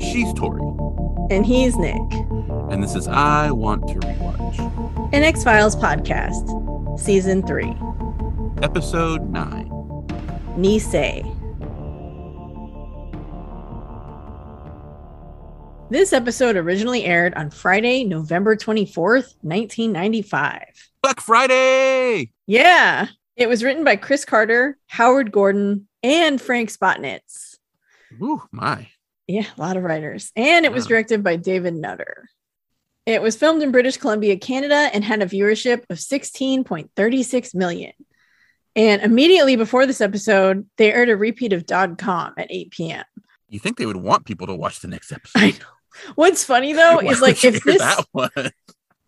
She's Tori, And he's Nick, and this is I Want to Rewatch, an X Files podcast, season three, episode 9. Nisei. This episode originally aired on Friday, November 24th, 1995. Black Friday! Yeah, it was written by Chris Carter, Howard Gordon, and Frank Spotnitz. Ooh, my. Yeah, a lot of writers. And it was directed by David Nutter. It was filmed in British Columbia, Canada, and had a viewership of 16.36 million. And immediately before this episode, they aired a repeat of Død Kalm at 8 p.m. You think they would want people to watch the next episode? I know. What's funny though is like if this.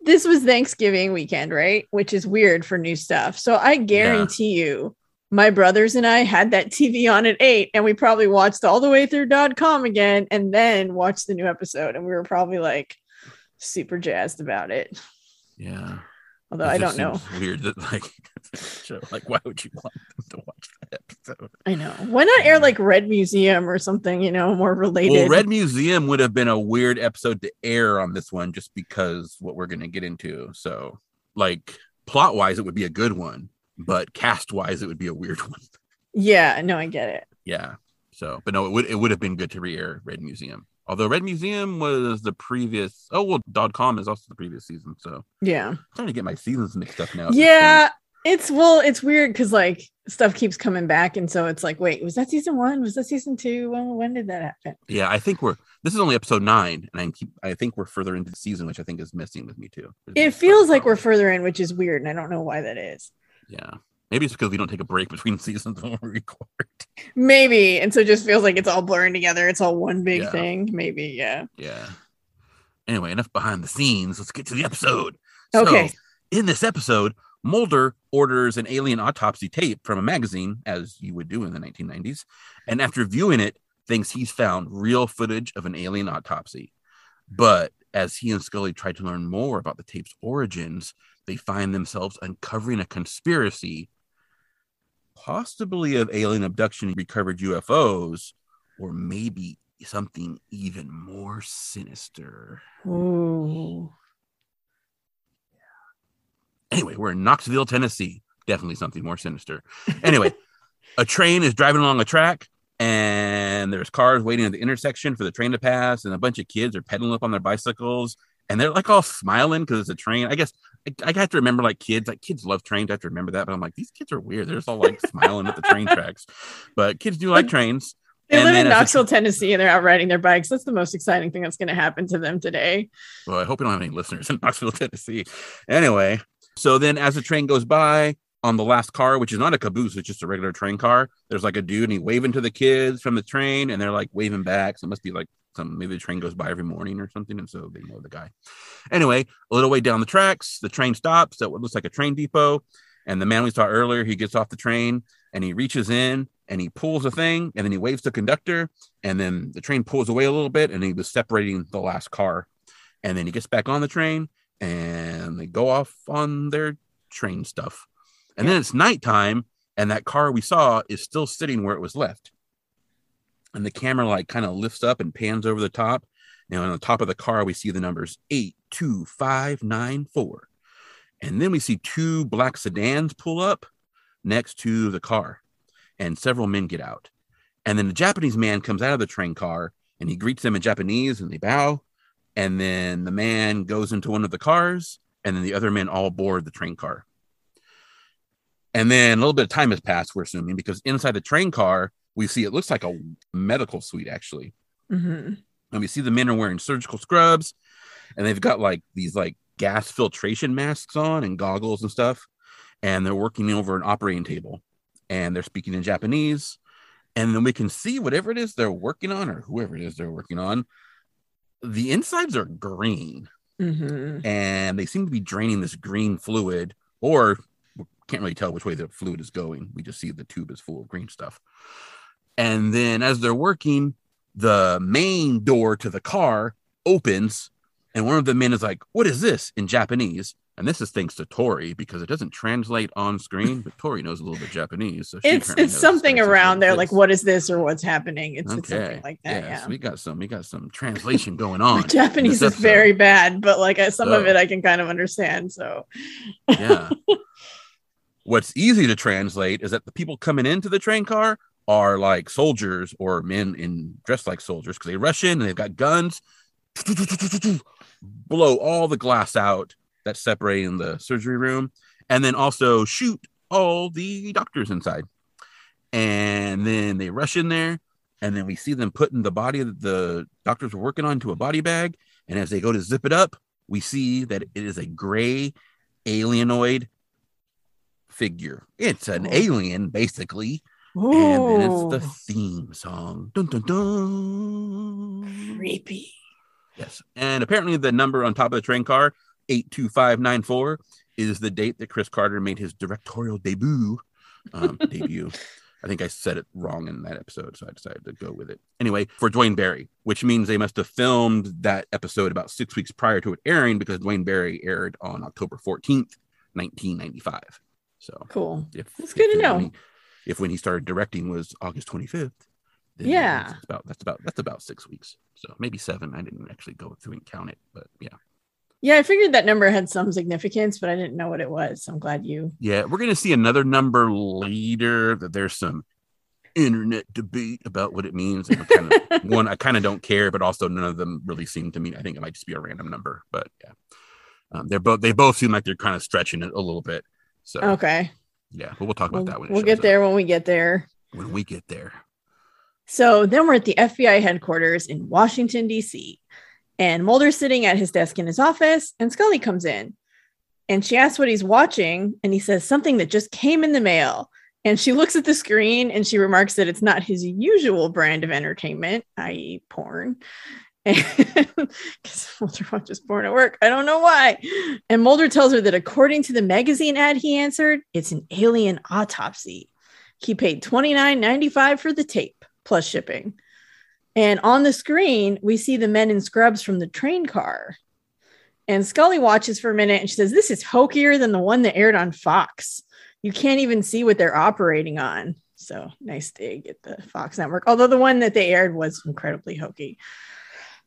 This was Thanksgiving weekend, right? Which is weird for new stuff. So I guarantee you, my brothers and I had that TV on at eight, and we probably watched all the way through Død Kalm again, and then watched the new episode, and we were probably like super jazzed about it. Yeah. Although I don't know. Weird that, like, like, why would you want them to watch that episode? I know. Why not air like Red Museum or something? You know, more related. Well, Red Museum would have been a weird episode to air on this one just because what we're going to get into. So, like, plot wise, it would be a good one, but cast wise, it would be a weird one. yeah, no, I get it. Yeah. So, but no, it would it would have been good to re-air Red Museum. Although Red Museum was the previous. Oh well, Død Kalm is also the previous season. So Yeah. I'm trying to get my seasons mixed up now. Yeah. It's well, it's weird because like stuff keeps coming back, and so it's like, wait, was that season one? Was that season two? When when did that happen? Yeah, I think we're. This is only episode nine, and I keep. I think we're further into the season, which I think is messing with me too. It feels like we're further in, which is weird, and I don't know why that is. Yeah. Maybe it's because we don't take a break between seasons when we record. Maybe, and so it just feels like it's all blurring together. It's all one big Yeah. thing. Maybe, yeah. Yeah. Anyway, enough behind the scenes. Let's get to the episode. Okay. So, in this episode, Mulder orders an alien autopsy tape from a magazine, as you would do in the 1990s, and after viewing it, thinks he's found real footage of an alien autopsy. But as he and Scully try to learn more about the tape's origins, they find themselves uncovering a conspiracy, possibly of alien abduction, recovered UFOs, or maybe something even more sinister. Ooh. Anyway, we're in Knoxville, Tennessee. Definitely something more sinister. Anyway, a train is driving along a track, and there's cars waiting at the intersection for the train to pass, and a bunch of kids are pedaling up on their bicycles, and they're like all smiling because it's a train. I guess I, I have to remember like kids, like kids love trains. I have to remember that, but I'm like, these kids are weird. They're just all like smiling at the train tracks. But kids do like trains. They And live in as a- Knoxville, Tennessee, and they're out riding their bikes. That's the most exciting thing that's going to happen to them today. Well, I hope we don't have any listeners in Knoxville, Tennessee. Anyway, so then as the train goes by on the last car, which is not a caboose, it's just a regular train car, there's like a dude and he waving to the kids from the train and they're like waving back. So it must be like some maybe the train goes by every morning or something. And so they know the guy. Anyway, a little way down the tracks, the train stops at what looks like a train depot. And the man we saw earlier, he gets off the train and he reaches in and he pulls a thing and then he waves to conductor. And then the train pulls away a little bit and he was separating the last car and then he gets back on the train and they go off on their train stuff and then it's nighttime and that car we saw is still sitting where it was left and the camera like kind of lifts up and pans over the top. And on the top of the car we see the numbers 82594 and then we see two black sedans pull up next to the car and several men get out. And then the japanese man comes out of the train car and he greets them in japanese and they bow. And then the man goes into one of the cars and then the other men all board the train car. And then a little bit of time has passed we're assuming because inside the train car we see it looks like a medical suite actually. Hmm and we see the men are wearing surgical scrubs and they've got like these like gas filtration masks on and goggles and stuff and they're working over an operating table and they're speaking in japanese and then we can see whatever it is they're working on or whoever it is they're working on the insides are green. Hmm and they seem to be draining this green fluid or can't really tell which way the fluid is going. We just see the tube is full of green stuff and then as they're working the main door to the car opens and one of the men is like what is this in japanese And this is thanks to Tori because it doesn't translate on screen, but Tori knows a little bit Japanese. So it's it's something around there, like what is this or what's happening? It's, okay. it's something like that. Yeah, yeah. So we got some we got some translation going on. Japanese is very bad, but like some so, of it I can kind of understand. So yeah. What's easy to translate is that the people coming into the train car are like soldiers or men in dressed like soldiers because they rush in and they've got guns, blow all the glass out that's separating the surgery room, and then also shoot all the doctors inside. And then they rush in there, and then we see them putting the body that the doctors were working on into a body bag. And as they go to zip it up, we see that it is a gray alienoid figure. It's an oh. alien, basically. Ooh. And it's the theme song. Dun, dun, dun. Creepy. Yes. And apparently the number on top of the train car 82594 is the date that Chris Carter made his directorial debut. Um, debut. I think I said it wrong in that episode, so I decided to go with it. Anyway, for Duane Barry, which means they must have filmed that episode about six weeks prior to it airing because Duane Barry aired on October 14th, 1995. So cool. If, That's good to know. He, if when he started directing was August 25th, yeah, that's about that's about that's about six weeks. So maybe seven. I didn't actually go through and count it, but yeah. Yeah, I figured that number had some significance, but I didn't know what it was. So I'm glad you. Yeah, we're going to see another number later that there's some internet debate about what it means. Kind of, one, I kind of don't care, but also none of them really seem to me. I think it might just be a random number, but yeah, um, they're both they both seem like they're kind of stretching it a little bit. So okay, yeah, but we'll talk about we'll, that when we'll get there when we get there. When we get there. So then we're at the FBI headquarters in Washington D.C. And Mulder's sitting at his desk in his office, and Scully comes in. And she asks what he's watching, and he says something that just came in the mail. And she looks at the screen and she remarks that it's not his usual brand of entertainment, i.e., porn. Because Mulder watches porn at work. I don't know why. And Mulder tells her that according to the magazine ad he answered, it's an alien autopsy. He paid $29.95 for the tape plus shipping. And on the screen, we see the men in scrubs from the train car. And Scully watches for a minute and she says, This is hokier than the one that aired on Fox. You can't even see what they're operating on. So nice dig at the Fox network. Although the one that they aired was incredibly hokey.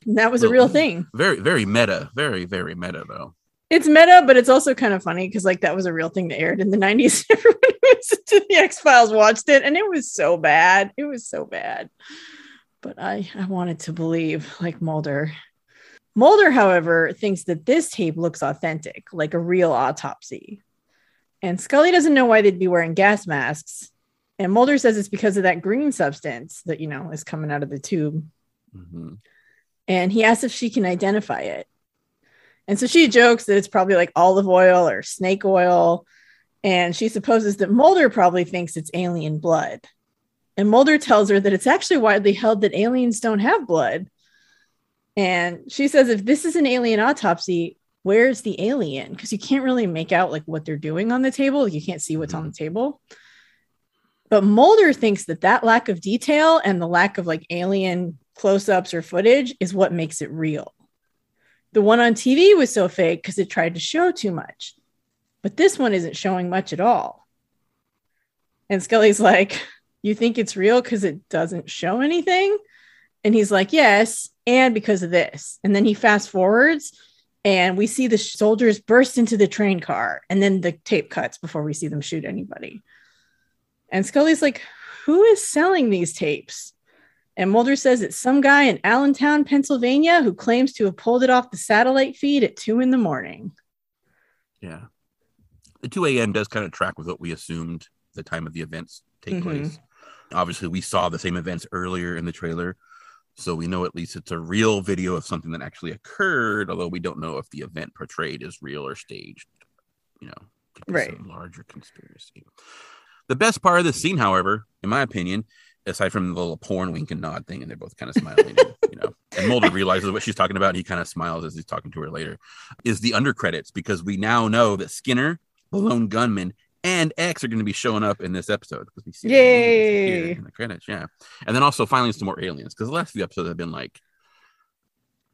That was a real thing. Very, very meta. Very, very meta, though. It's meta, but it's also kind of funny because, like, that was a real thing that aired in the 90s. Everyone who to the X Files watched it, and it was so bad. It was so bad but I, I wanted to believe like Mulder. Mulder, however, thinks that this tape looks authentic, like a real autopsy. And Scully doesn't know why they'd be wearing gas masks. And Mulder says it's because of that green substance that, you know, is coming out of the tube. Mm-hmm. And he asks if she can identify it. And so she jokes that it's probably like olive oil or snake oil. And she supposes that Mulder probably thinks it's alien blood. And Mulder tells her that it's actually widely held that aliens don't have blood. And she says, if this is an alien autopsy, where's the alien? Because you can't really make out like what they're doing on the table. You can't see what's on the mm-hmm. table. But Mulder thinks that that lack of detail and the lack of like alien close ups or footage is what makes it real. The one on TV was so fake because it tried to show too much. But this one isn't showing much at all. And Scully's like, you think it's real because it doesn't show anything? And he's like, Yes, and because of this. And then he fast forwards and we see the soldiers burst into the train car. And then the tape cuts before we see them shoot anybody. And Scully's like, Who is selling these tapes? And Mulder says it's some guy in Allentown, Pennsylvania, who claims to have pulled it off the satellite feed at two in the morning. Yeah. The 2 a.m. does kind of track with what we assumed the time of the events take mm-hmm. place. Obviously, we saw the same events earlier in the trailer, so we know at least it's a real video of something that actually occurred. Although we don't know if the event portrayed is real or staged. You know, right? larger conspiracy. The best part of this scene, however, in my opinion, aside from the little porn wink and nod thing, and they're both kind of smiling, you know, and Mulder realizes what she's talking about. And he kind of smiles as he's talking to her later. Is the under credits because we now know that Skinner, the lone gunman, and X are going to be showing up in this episode because we see Yay! in the credits. Yeah, and then also finally some more aliens because the last few episodes have been like,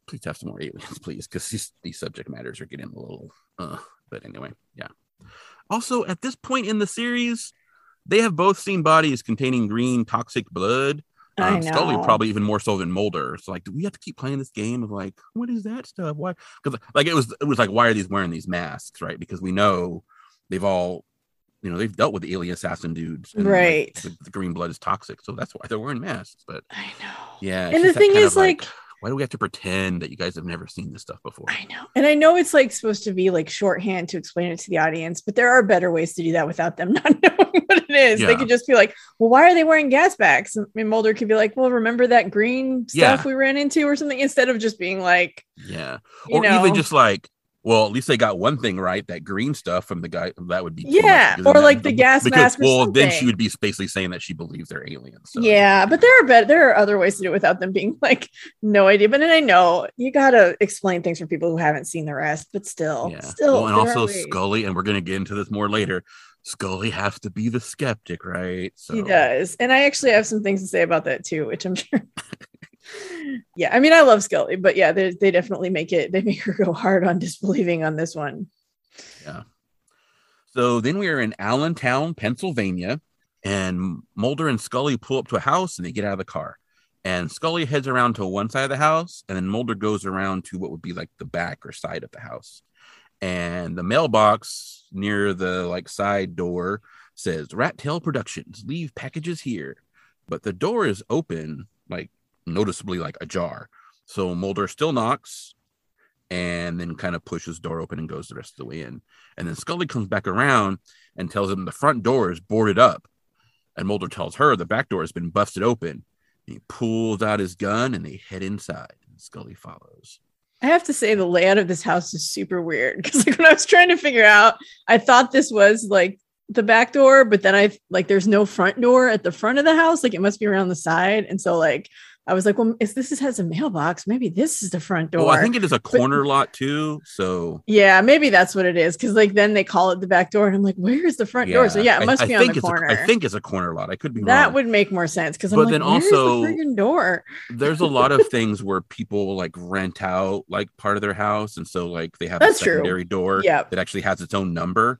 please have some more aliens, please, because these, these subject matters are getting a little uh, But anyway, yeah. Also, at this point in the series, they have both seen bodies containing green toxic blood. I Um, Scully know. probably even more so than Mulder. So like, do we have to keep playing this game of like, what is that stuff? Why? Because like it was it was like, why are these wearing these masks, right? Because we know they've all, you know, they've dealt with the alien assassin dudes, like, Right. the, the green blood is toxic, so that's why they're wearing masks. But I know. yeah, And the thing is, of like- why do we have to pretend that you guys have never seen this stuff before? I know. And I know it's like supposed to be like shorthand to explain it to the audience, but there are better ways to do that without them not knowing what it is. They could just be like, well, why are they wearing gas backs? And Mulder could be like, well, remember that green stuff Yeah. we ran into or something instead of just being like, Yeah, you or know, even just like. Well, at least they got one thing right. That green stuff from the guy that would be Yeah, or like the gas because, mask Well, then she would be basically saying that she believes they're aliens. So. yeah, but there are better, there are other ways to do it without them being like, no idea. But then I know you got to explain things for people who haven't seen the rest, but still, Yeah. still, Well, and also. Scully, and we're gonna get into this more later. Scully has to be the skeptic, right? So He does. And I actually have some things to say about that too, which I'm sure. yeah, I mean, I love Scully, but yeah, they, they definitely make it, they make her go hard on disbelieving on this one. Yeah. So then we are in Allentown, Pennsylvania, and Mulder and Scully pull up to a house and they get out of the car. And Scully heads around to one side of the house, and then Mulder goes around to what would be like the back or side of the house. And the mailbox near the like side door says Rat Tail Productions, leave packages here. But the door is open, like noticeably like ajar. So Mulder still knocks and then kind of pushes door open and goes the rest of the way in. And then Scully comes back around and tells him the front door is boarded up. And Mulder tells her the back door has been busted open. He pulls out his gun and they head inside. And Scully follows. I have to say, the layout of this house is super weird because like when I was trying to figure out, I thought this was like the back door, but then I like there's no front door at the front of the house, like it must be around the side. And so, like, I was like, well, if this has a mailbox, maybe this is the front door. Well, I think it is a corner lot too. So Yeah, maybe that's what it is. Cause like then they call it the back door, and I'm like, where's the front door? So yeah, it must I be on think the corner. I think it's a corner lot. I could be that wrong. would make more sense because I'm But like, then also- the door? There's a lot of things where people like rent out like part of their house, and so like they have That's a true. secondary door Yep. that actually has its own number.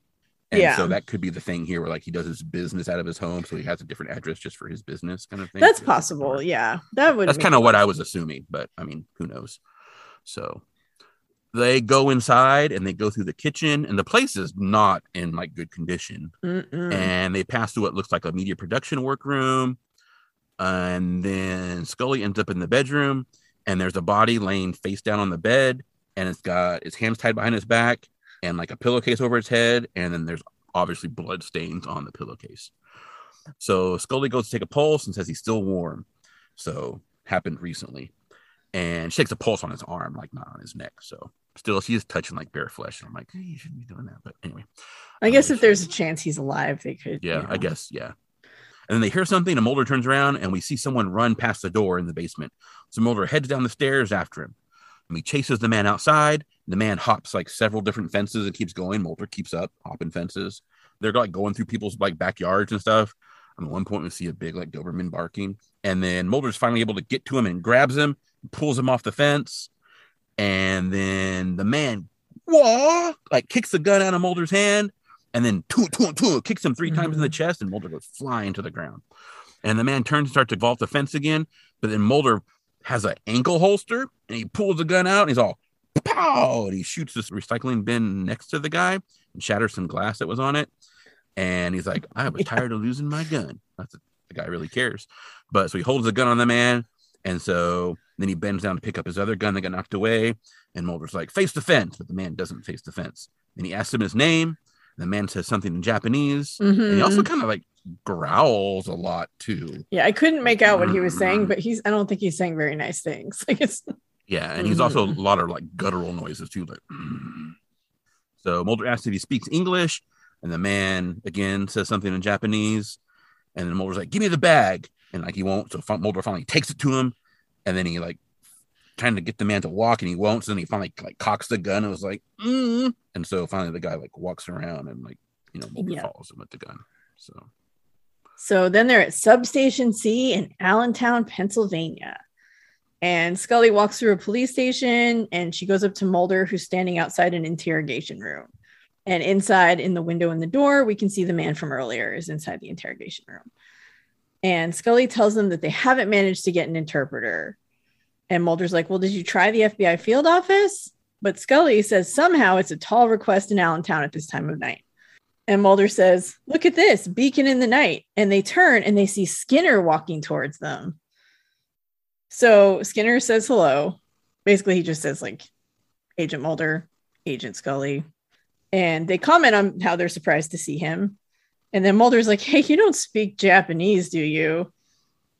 And Yeah. so that could be the thing here where like he does his business out of his home, so he has a different address just for his business kind of thing. That's possible. Yeah, that would. That's kind of what. I was assuming, but I mean, who knows? So they go inside and they go through the kitchen, and the place is not in like good condition. Mm-mm. And they pass through what looks like a media production workroom, and then Scully ends up in the bedroom, and there's a body laying face down on the bed, and it's got its hands tied behind his back, and like a pillowcase over its head, and then there's obviously blood stains on the pillowcase. So Scully goes to take a pulse and says he's still warm. So happened recently. And she takes a pulse on his arm, like not on his neck. So still she is touching like bare flesh. And I'm like, hey, you shouldn't be doing that. But anyway. I guess Um, if there's a chance he's alive, they could. Yeah, you I guess, yeah. And then they hear something, and Mulder turns around and we see someone run past the door in the basement. So Mulder heads down the stairs after him. And he chases the man outside. The man hops like several different fences and keeps going. Mulder keeps up, hopping fences. They're like going through people's like backyards and stuff. And at one point, we see a big like Doberman barking. And then Mulder's finally able to get to him and grabs him, pulls him off the fence. And then the man, whoa, like kicks the gun out of Mulder's hand and then toot, toot, toot, kicks him 3 times in the mm-hmm. chest, and Mulder goes flying to the ground. And the man turns and starts to vault the fence again, but then Mulder has an ankle holster and he pulls the gun out and he's all pow, and he shoots this recycling bin next to the guy and shatters some glass that was on it. And he's like, I was tired of losing my gun. That's the guy really cares. But so he holds the gun on the man, and so then he bends down to pick up his other gun that got knocked away. And Mulder's like, face the fence, but the man doesn't face the fence. Then he asks him his name. The man says something in Japanese. And he also Mhm. kind of like growls a lot too. Yeah, I couldn't make out what he was saying, but he's. I don't think he's saying very nice things. Like it's. Yeah, and he's also a Mhm. lot of like guttural noises too. Like, so Mulder asks if he speaks English, and the man again says something in Japanese, and then Mulder's like, "Give me the bag," and like he won't. So Mulder finally takes it to him, and then he like trying to get the man to walk, and he won't. So then he finally like cocks the gun and was like, mm. and so finally the guy like walks around and like you know Mulder Yeah. follows him with the gun. So So then they're at Substation C in Allentown, Pennsylvania. And Scully walks through a police station and she goes up to Mulder, who's standing outside an interrogation room. And inside in the window in the door, we can see the man from earlier is inside the interrogation room. And Scully tells them that they haven't managed to get an interpreter. And Mulder's like, Well, did you try the FBI field office? But Scully says somehow it's a tall request in Allentown at this time of night. And Mulder says, Look at this beacon in the night. And they turn and they see Skinner walking towards them. So Skinner says hello. Basically, he just says, like, Agent Mulder, Agent Scully. And they comment on how they're surprised to see him. And then Mulder's like, Hey, you don't speak Japanese, do you?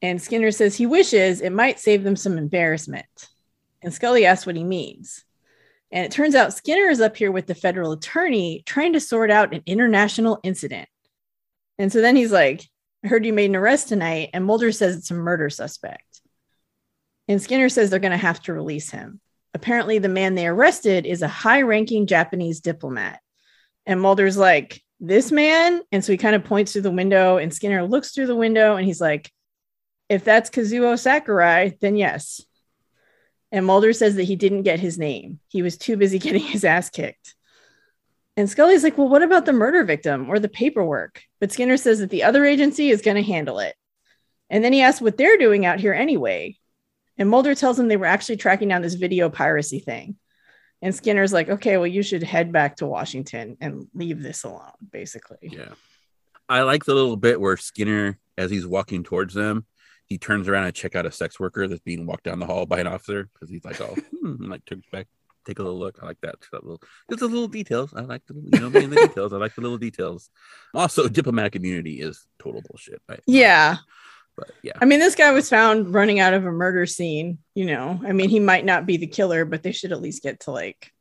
And Skinner says he wishes it might save them some embarrassment. And Scully asks what he means. And it turns out Skinner is up here with the federal attorney trying to sort out an international incident. And so then he's like, I heard you made an arrest tonight. And Mulder says it's a murder suspect. And Skinner says they're going to have to release him. Apparently, the man they arrested is a high ranking Japanese diplomat. And Mulder's like, This man? And so he kind of points through the window, and Skinner looks through the window and he's like, If that's Kazuo Sakurai, then yes. And Mulder says that he didn't get his name. He was too busy getting his ass kicked. And Scully's like, Well, what about the murder victim or the paperwork? But Skinner says that the other agency is going to handle it. And then he asks what they're doing out here anyway. And Mulder tells him they were actually tracking down this video piracy thing. And Skinner's like, okay, well, you should head back to Washington and leave this alone, basically. Yeah. I like the little bit where Skinner, as he's walking towards them, he turns around and check out a sex worker that's being walked down the hall by an officer because he's like, oh, hmm, like turns back, take a little look. I like that. Just, little, just the little details. I like the you know being the details. I like the little details. Also, diplomatic immunity is total bullshit. Right? Yeah. But yeah. I mean, this guy was found running out of a murder scene. You know, I mean, he might not be the killer, but they should at least get to like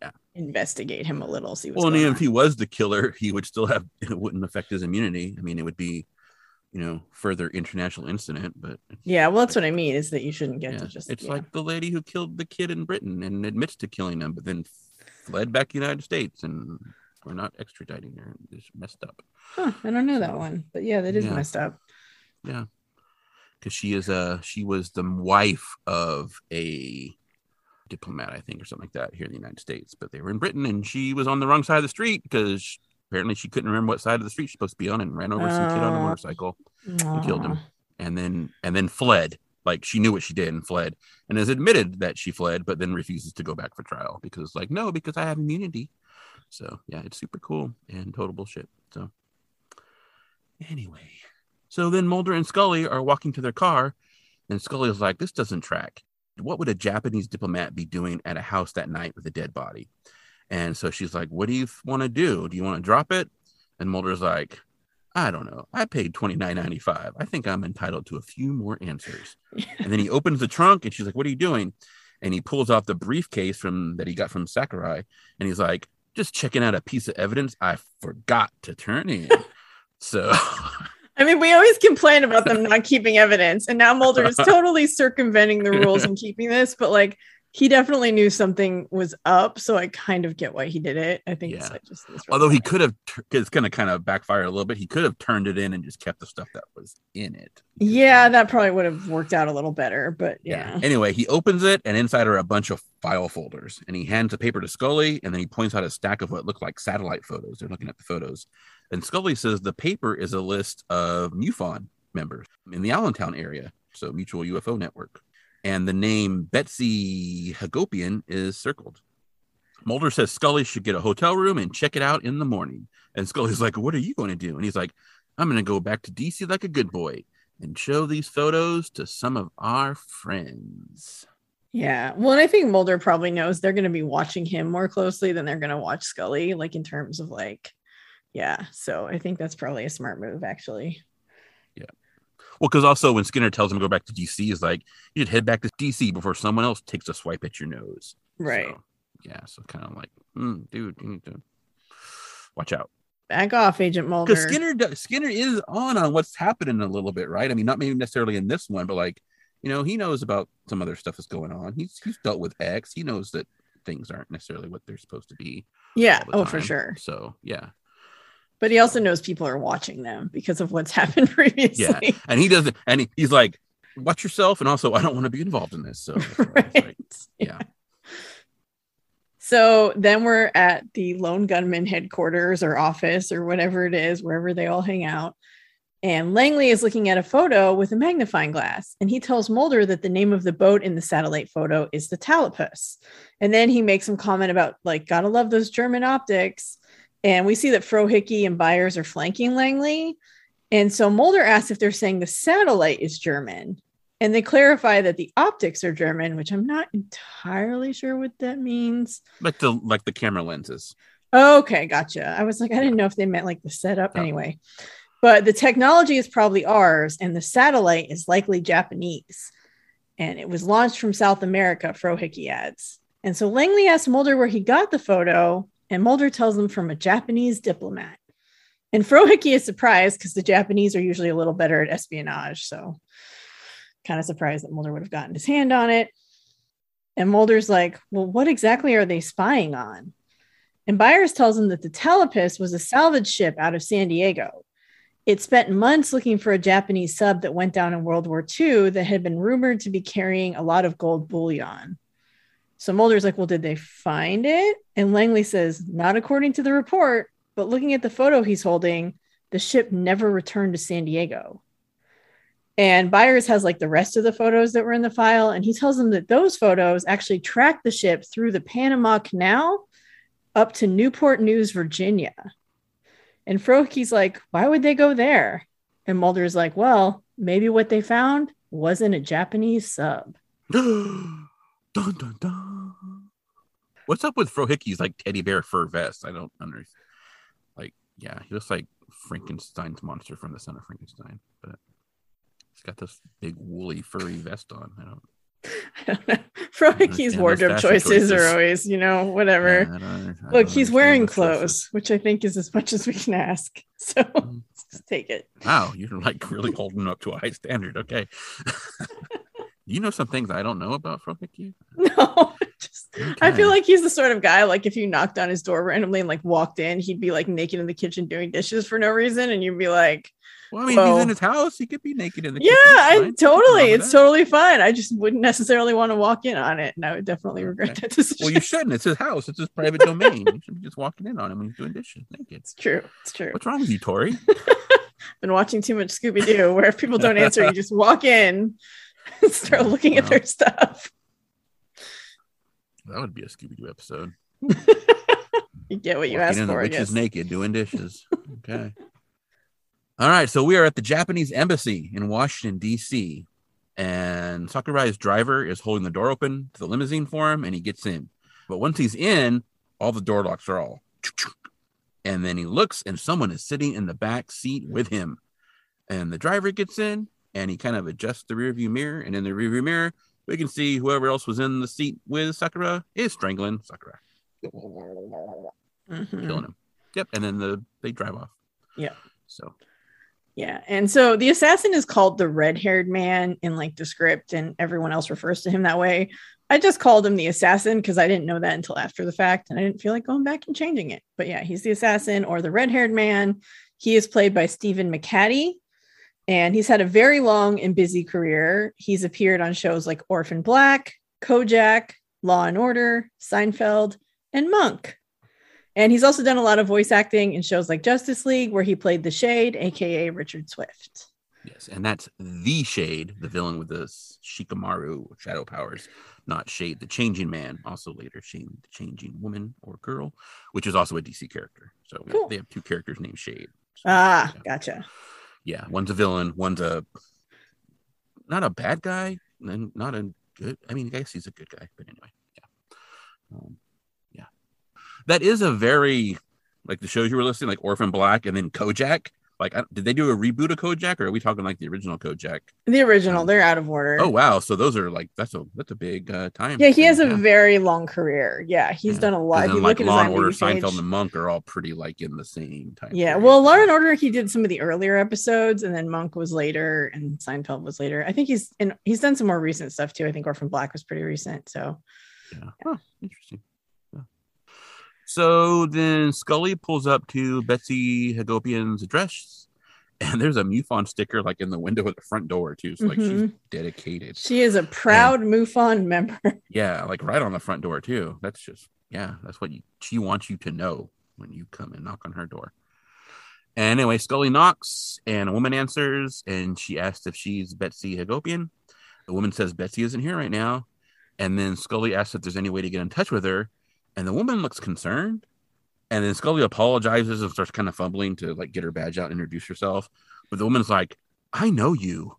yeah. investigate him a little. See what's well, and going even on. if he was the killer, he would still have it wouldn't affect his immunity. I mean, it would be, you know, further international incident. But yeah, well, that's what I mean is that you shouldn't get yeah, to just. it's yeah. like the lady who killed the kid in Britain and admits to killing him, but then fled back to the United States and we're not extraditing her. It's messed up. Huh, I don't know that one, but yeah, that is yeah. messed up. Yeah. Because she is a she was the wife of a diplomat, I think, or something like that here in the United States. But they were in Britain and she was on the wrong side of the street because apparently she couldn't remember what side of the street she's supposed to be on and ran over some kid on a Oh. motorcycle and killed him. And then and then fled. Like she knew what she did and fled and has admitted that she fled, but then refuses to go back for trial because like, no, because I have immunity. So yeah, it's super cool and total bullshit. So anyway. So then Mulder and Scully are walking to their car, and Scully is like, This doesn't track. What would a Japanese diplomat be doing at a house that night with a dead body? And so she's like, What do you want to do? Do you want to drop it? And Mulder's like, I don't know. I paid twenty nine ninety five. I think I'm entitled to a few more answers. and then he opens the trunk and she's like, What are you doing? And he pulls out the briefcase from that he got from Sakurai, and he's like, just checking out a piece of evidence I forgot to turn in. so I mean, we always complain about them not keeping evidence, and now Mulder is totally circumventing the rules and keeping this, but like he definitely knew something was up, so I kind of get why he did it. I think it's Yeah. like just it's really although he could have it's gonna kind of backfire a little bit, he could have turned it in and just kept the stuff that was in it. yeah, that probably would have worked out a little better, but yeah. Anyway, he opens it and inside are a bunch of file folders. And he hands a paper to Scully and then he points out a stack of what looked like satellite photos. They're looking at the photos. And Scully says the paper is a list of MUFON members in the Allentown area, so Mutual UFO Network. And the name Betsy Hagopian is circled. Mulder says Scully should get a hotel room and check it out in the morning. And Scully's like, What are you going to do? And he's like, I'm going to go back to DC like a good boy and show these photos to some of our friends. Yeah. Well, I think Mulder probably knows they're going to be watching him more closely than they're going to watch Scully, like in terms of like, yeah. So I think that's probably a smart move, actually. Well, because also when Skinner tells him to go back to DC, he's like, you should head back to DC before someone else takes a swipe at your nose. Right. So, yeah. So kind of like, hmm, dude, you need to watch out. Back off, Agent Mulder. Because Skinner, does- Skinner is on on what's happening a little bit, right? I mean, not maybe necessarily in this one, but like, you know, he knows about some other stuff that's going on. He's he's dealt with X. He knows that things aren't necessarily what they're supposed to be. yeah. Oh, for sure. So yeah, But he also knows people are watching them because of what's happened previously. Yeah. and he doesn't, and he, he's like, watch yourself, and also I don't want to be involved in this. So that's why it's right. like, yeah. So then we're at the lone gunman headquarters or office or whatever it is, wherever they all hang out. And Langley is looking at a photo with a magnifying glass. And he tells Mulder that the name of the boat in the satellite photo is the Talapus. And then he makes some comment about, like, gotta love those German optics. And we see that Frohickey and Byers are flanking Langley. And so Mulder asks if they're saying the satellite is German. And they clarify that the optics are German, which I'm not entirely sure what that means. Like the like the camera lenses. Okay, gotcha. I was like, I didn't know if they meant like the setup. Oh. Anyway, but the technology is probably ours, and the satellite is likely Japanese. And it was launched from South America, Frohickey adds. And so Langley asks Mulder where he got the photo, and Mulder tells him from a Japanese diplomat. And Frohickey is surprised because the Japanese are usually a little better at espionage. So kind of surprised that Mulder would have gotten his hand on it. And Mulder's like, Well, what exactly are they spying on? And Byers tells him that the Talapus was a salvage ship out of San Diego. It spent months looking for a Japanese sub that went down in World War II that had been rumored to be carrying a lot of gold bullion. So Mulder's like, Well, did they find it? And Langley says, Not according to the report, but looking at the photo he's holding, the ship never returned to San Diego. And Byers has like the rest of the photos that were in the file. And he tells them that those photos actually tracked the ship through the Panama Canal up to Newport News, Virginia. And Frohickey's like, why would they go there? And Mulder's like, well, maybe what they found wasn't a Japanese sub. dun, dun, dun. What's up with Frohickey's like teddy bear fur vest? I don't understand. Like, yeah, he looks like Frankenstein's monster from the Son of Frankenstein, but He's got this big woolly furry vest on. I don't. I don't know. Frohickey's wardrobe choices, choices, are always, you know, whatever. Yeah, I don't, I Look, he's wearing clothes, choices. which I think is as much as we can ask. So mm. just take it. Wow, you're like really holding up to a high standard. Okay. you know some things I don't know about Frohickey? No, just okay. I feel like he's the sort of guy like if you knocked on his door randomly and like walked in, he'd be like naked in the kitchen doing dishes for no reason, and you'd be like, well, I mean, he's in his house. He could be naked in the kitchen, yeah. I totally. It's that. totally fine. I just wouldn't necessarily want to walk in on it, and I would definitely regret okay. that decision. Well, you shouldn't. It's his house. It's his private domain. You should be just walking in on him when he's doing dishes naked. It's true. It's true. What's wrong with you, Tori? Been watching too much Scooby Doo, where if people don't answer, you just walk in, start oh, looking well, at their stuff. That would be a Scooby Doo episode. you get what you ask for. Which is naked doing dishes. Okay. All right, so we are at the Japanese embassy in Washington D.C. and Sakurai's driver is holding the door open to the limousine for him, and he gets in. But once he's in, all the door locks are all, and then he looks, and someone is sitting in the back seat with him, and the driver gets in, and he kind of adjusts the rearview mirror, and in the rearview mirror, we can see whoever else was in the seat with Sakura is strangling Sakura, mm-hmm. killing him. Yep, and then the they drive off. Yeah. So yeah. And so the assassin is called the red haired man in like the script, and everyone else refers to him that way. I just called him the assassin because I didn't know that until after the fact, and I didn't feel like going back and changing it. But yeah, he's the assassin or the red haired man. He is played by Stephen McHattie, and he's had a very long and busy career. He's appeared on shows like Orphan Black, Kojak, Law and Order, Seinfeld, and Monk. And he's also done a lot of voice acting in shows like Justice League, where he played the Shade, aka Richard Swift. Yes, and that's the Shade, the villain with the Shikamaru shadow powers, not Shade, the Changing Man, also later Shade, the Changing Woman or Girl, which is also a DC character. So cool. they have two characters named Shade. So, ah, yeah. gotcha. Yeah, one's a villain, one's a not a bad guy, and not a good. I mean, I guess he's a good guy, but anyway, yeah. Um, that is a very like the shows you were listening, like Orphan Black and then Kojak. Like, did they do a reboot of Kojak, or are we talking like the original Kojak? The original. Um, they're out of order. Oh wow! So those are like that's a that's a big uh, time. Yeah, he has a very long career. Yeah, he's yeah. done a lot. And then, like Law and Order, Seinfeld, and Monk are all pretty like in the same time. Yeah, period. well, Law and Order he did some of the earlier episodes, and then Monk was later, and Seinfeld was later. I think he's and he's done some more recent stuff too. I think Orphan Black was pretty recent. So, yeah, huh, interesting. So then Scully pulls up to Betsy Hagopian's address, and there's a MUFON sticker like in the window of the front door too. So like mm-hmm. she's dedicated. She is a proud and, MUFON member. Yeah, like right on the front door too. That's just Yeah, that's what you, she wants you to know when you come and knock on her door. And anyway, Scully knocks and a woman answers and she asks if she's Betsy Hagopian. The woman says Betsy isn't here right now. And then Scully asks if there's any way to get in touch with her. And the woman looks concerned. And then Scully apologizes and starts kind of fumbling to like get her badge out and introduce herself. But the woman's like, I know you.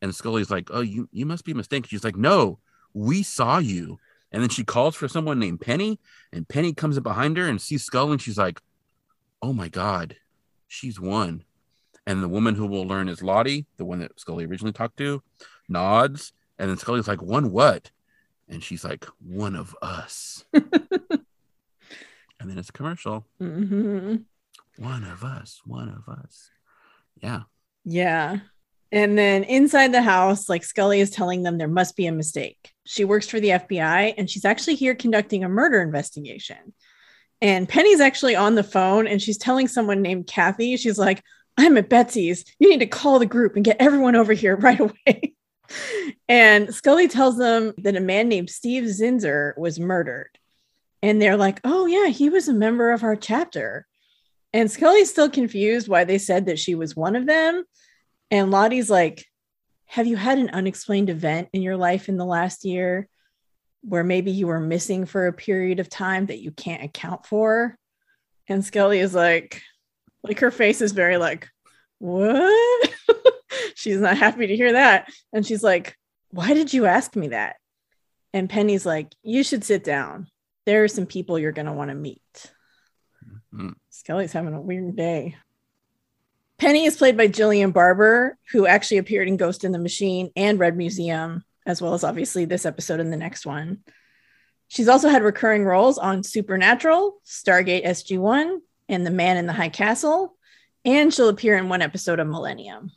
And Scully's like, Oh, you, you must be mistaken. She's like, No, we saw you. And then she calls for someone named Penny. And Penny comes up behind her and sees Scully. And she's like, Oh my God, she's one. And the woman who will learn is Lottie, the one that Scully originally talked to, nods. And then Scully's like, One what? And she's like, One of us. and then it's a commercial. Mm-hmm. One of us, one of us. Yeah. Yeah. And then inside the house, like Scully is telling them there must be a mistake. She works for the FBI and she's actually here conducting a murder investigation. And Penny's actually on the phone and she's telling someone named Kathy, she's like, I'm at Betsy's. You need to call the group and get everyone over here right away. And Scully tells them that a man named Steve Zinnszer was murdered. And they're like, oh, yeah, he was a member of our chapter. And Scully's still confused why they said that she was one of them. And Lottie's like, Have you had an unexplained event in your life in the last year where maybe you were missing for a period of time that you can't account for? And Scully is like, like her face is very like, What? she's not happy to hear that. And she's like, Why did you ask me that? And Penny's like, You should sit down. There are some people you're going to want to meet. Mm-hmm. Scully's having a weird day. Penny is played by Gillian Barber, who actually appeared in Ghost in the Machine and Red Museum, as well as obviously this episode and the next one. She's also had recurring roles on Supernatural, Stargate SG 1, and The Man in the High Castle, and she'll appear in one episode of Millennium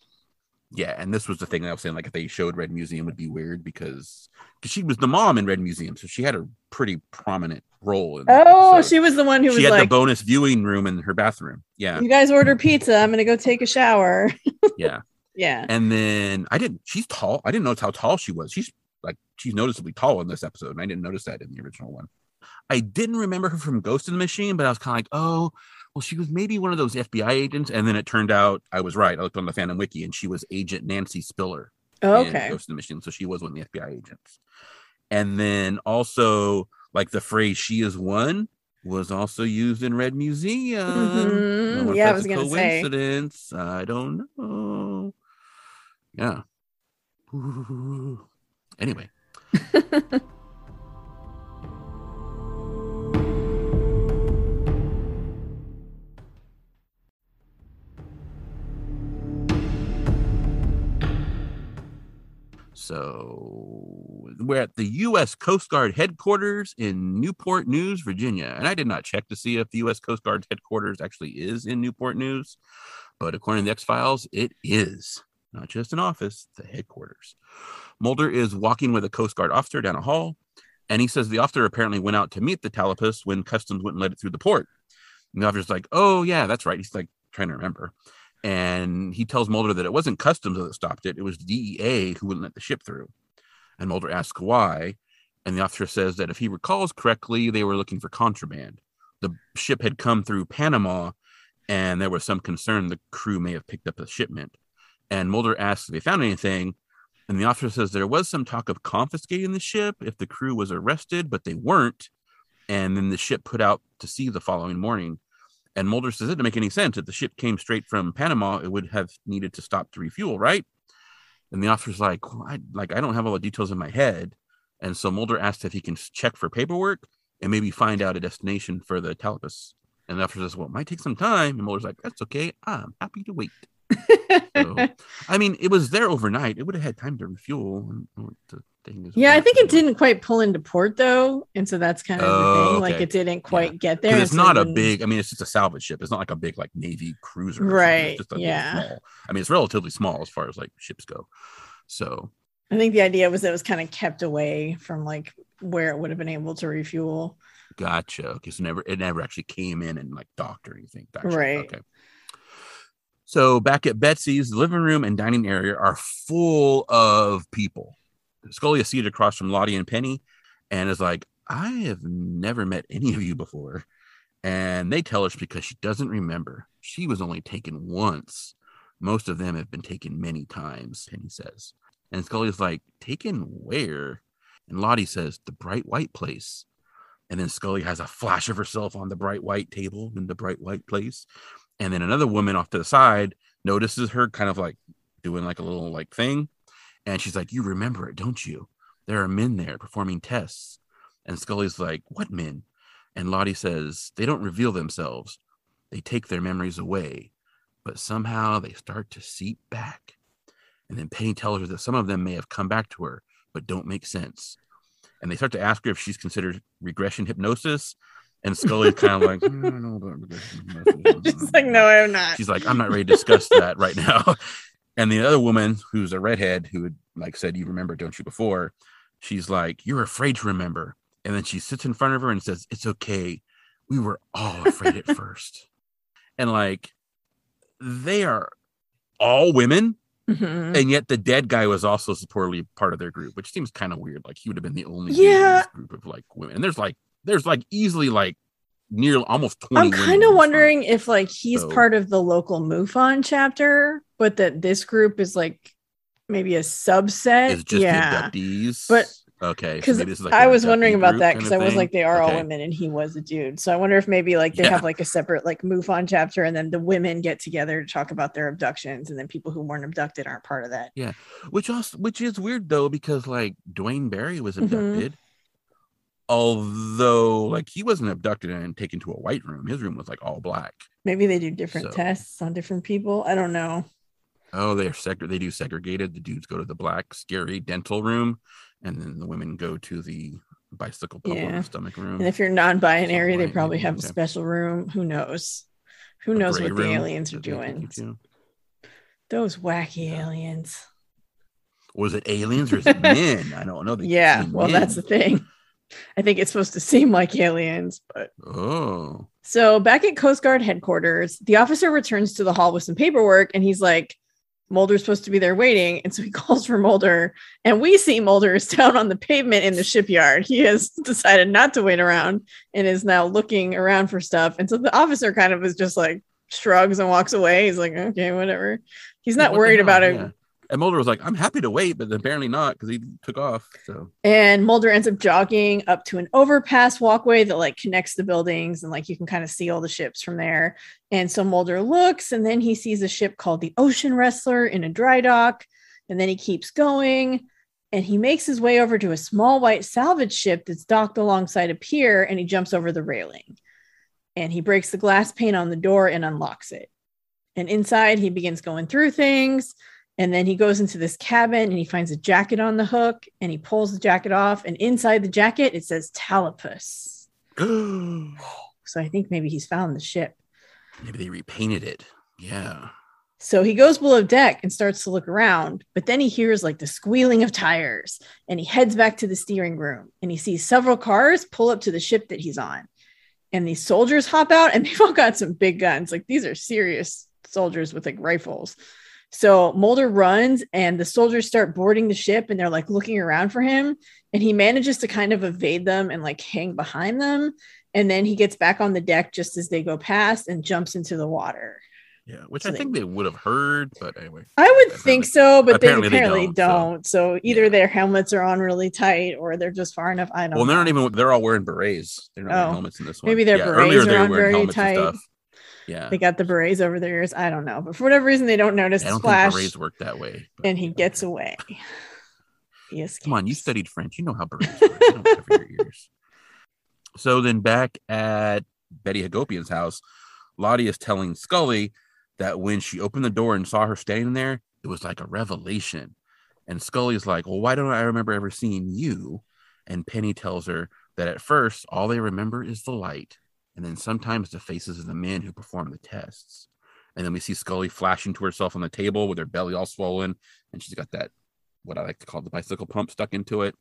yeah, and this was the thing I was saying. Like, if they showed Red Museum, would be weird because because she was the mom in Red Museum, so she had a pretty prominent role. In oh, she was the one who she had like, the bonus viewing room in her bathroom. Yeah, you guys order pizza. I'm gonna go take a shower. yeah, yeah. And then I didn't. She's tall. I didn't notice how tall she was. She's like she's noticeably tall in this episode, and I didn't notice that in the original one. I didn't remember her from Ghost in the Machine, but I was kind of like, oh, well, she was maybe one of those FBI agents. And then it turned out I was right. I looked on the Fandom Wiki and she was Agent Nancy Spiller. Oh, okay. Ghost in the Machine. So she was one of the FBI agents. And then also, like the phrase she is one was also used in Red Museum. Mm-hmm. Yeah, I was going to say. Coincidence. I don't know. Yeah. Ooh. Anyway. So we're at the U.S. Coast Guard headquarters in Newport News, Virginia. And I did not check to see if the U.S. Coast Guard headquarters actually is in Newport News, but according to the X Files, it is not just an office, the headquarters. Mulder is walking with a Coast Guard officer down a hall, and he says the officer apparently went out to meet the Talapus when customs wouldn't let it through the port. And the officer's like, "Oh yeah, that's right." He's like trying to remember and he tells Mulder that it wasn't customs that stopped it; it was DEA who wouldn't let the ship through. And Mulder asks why, and the officer says that if he recalls correctly, they were looking for contraband. The ship had come through Panama, and there was some concern the crew may have picked up a shipment. And Mulder asks if they found anything, and the officer says there was some talk of confiscating the ship if the crew was arrested, but they weren't. And then the ship put out to sea the following morning. And Mulder says it didn't make any sense. If the ship came straight from Panama, it would have needed to stop to refuel, right? And the officer's like, well, I, like I don't have all the details in my head. And so Mulder asks if he can check for paperwork and maybe find out a destination for the Talapus. And the officer says, well, it might take some time. And Mulder's like, that's okay. I'm happy to wait. So, I mean, it was there overnight. It would have had time to refuel. And, to, yeah, I think it didn't quite pull into port though, and so that's kind of oh, the thing. Okay. Like it didn't quite yeah. get there. It's so not a big. I mean, it's just a salvage ship. It's not like a big like navy cruiser, right? yeah. Small. I mean, it's relatively small as far as like ships go. So I think the idea was it was kind of kept away from like where it would have been able to refuel. Gotcha. Okay, so never it never actually came in and like docked or anything. Gotcha. Right. Okay. So back at Betsy's, the living room and dining area are full of people. Scully is seated across from Lottie and Penny and is like, I have never met any of you before. And they tell us because she doesn't remember. She was only taken once. Most of them have been taken many times, Penny says. And Scully's like, Taken where? And Lottie says, The bright white place. And then Scully has a flash of herself on the bright white table in the bright white place. And then another woman off to the side notices her kind of like doing like a little like thing. And she's like, You remember it, don't you? There are men there performing tests. And Scully's like, What men? And Lottie says, They don't reveal themselves, they take their memories away, but somehow they start to seep back. And then Penny tells her that some of them may have come back to her, but don't make sense. And they start to ask her if she's considered regression hypnosis. And Scully's kind of like, I don't know about. She's like, no, I'm not. She's like, I'm not ready to discuss that right now. And the other woman, who's a redhead, who had like said, "You remember, don't you?" Before, she's like, "You're afraid to remember." And then she sits in front of her and says, "It's okay. We were all afraid at first. And like, they are all women, Mhm. and yet the dead guy was also supposedly part of their group, which seems kind of weird. Like he would have been the only Yeah. group of like women. And there's like, there's like easily like near almost twenty. I'm kind of wondering if like he's So- part of the local MUFON chapter, but that this group is like maybe a subset. it's just yeah. But- okay, Because is like I was wondering about that because I was like, they are all women and he was a dude. So I wonder if maybe like they Yeah. have like a separate like MUFON chapter and then the women get together to talk about their abductions and then people who weren't abducted aren't part of that. Yeah. Which also which is weird though because like Duane Barry was Mhm. abducted. Although like he wasn't abducted and taken to a white room. His room was like all black. Maybe they do different So- tests on different people. I don't know. Oh, they're segre- they do segregated. The dudes go to the black scary dental room and then the women go to the bicycle pump Yeah. stomach room. And if you're non-binary, they probably have a special room. Who knows? Who A knows what the aliens are that they take you doing? Those wacky Yeah. aliens. Was it aliens or is it men? I don't know. They Yeah, well, that's the thing. I think it's supposed to seem like aliens, but Oh. so back at Coast Guard headquarters, the officer returns to the hall with some paperwork and he's like, Mulder's supposed to be there waiting. And so he calls for Mulder, and we see Mulder is down on the pavement in the shipyard. He has decided not to wait around and is now looking around for stuff. And so the officer kind of is just like shrugs and walks away. He's like, okay, whatever. He's not what worried hell? about it. And Mulder was like, I'm happy to wait, but apparently not because he took off. So And Mulder ends up jogging up to an overpass walkway that like connects the buildings and like you can kind of see all the ships from there. And so Mulder looks and then he sees a ship called the Ocean Wrestler in a dry dock. And then he keeps going and he makes his way over to a small white salvage ship that's docked alongside a pier and he jumps over the railing. And he breaks the glass pane on the door and unlocks it. And inside he begins going through things. And then he goes into this cabin and he finds a jacket on the hook and he pulls the jacket off. And inside the jacket, it says Talapus. So I think maybe he's found the ship. Maybe they repainted it. Yeah. So he goes below deck and starts to look around, but then he hears like the squealing of tires and he heads back to the steering room and he sees several cars pull up to the ship that he's on. And these soldiers hop out and they've all got some big guns. Like these are serious soldiers with like rifles. So Mulder runs and the soldiers start boarding the ship and they're like looking around for him. And he manages to kind of evade them and like hang behind them. And then he gets back on the deck just as they go past and jumps into the water. Yeah. Which So I they- think they would have heard, but anyway. I would think so, but apparently they they apparently don't, don't. so- So, either yeah. their helmets are on really tight or they're just far enough. I don't know. Well, they're not even. They're all wearing berets. They're not Oh. wearing helmets in this one. Maybe their yeah, berets are on very tight. Yeah. They got the berets over their ears. I don't know. But for whatever reason, they don't notice I the don't splash think berets work that way. but, and he yeah, gets away. He escapes. Come on, you studied French. You know how berets work. You don't cover your ears. So then back at Betty Hagopian's house, Lottie is telling Scully that when she opened the door and saw her standing there, it was like a revelation. And Scully's like, Well, why don't I remember ever seeing you? And Penny tells her that at first, all they remember is the light, and then sometimes the faces of the men who perform the tests. And then we see Scully flashing to herself on the table with her belly all swollen, and she's got that, what I like to call the bicycle pump stuck into it.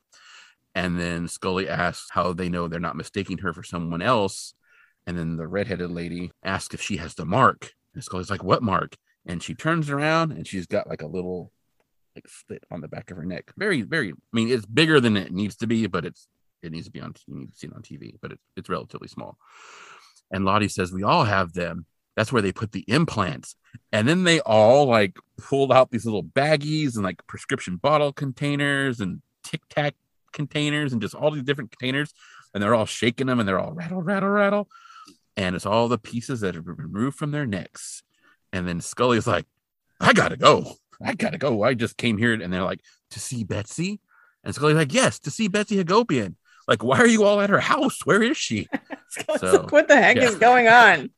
And then Scully asks how they know they're not mistaking her for someone else. And then the redheaded lady asks if she has the mark. And Scully's like, What mark? And she turns around and she's got like a little like slit on the back of her neck. Very, very, I mean, it's bigger than it needs to be, but it's it needs to be on you need to see it on TV, but it, it's relatively small. And Lottie says, We all have them. That's where they put the implants. And then they all like pulled out these little baggies and like prescription bottle containers and tic tac containers and just all these different containers. And they're all shaking them and they're all rattle, rattle, rattle. And it's all the pieces that have been removed from their necks. And then Scully's like, I gotta go. I gotta go. I just came here and they're like, to see Betsy. And Scully's like, yes, to see Betsy Hagopian. Like, why are you all at her house? Where is she? so, like, what the heck yeah. is going on?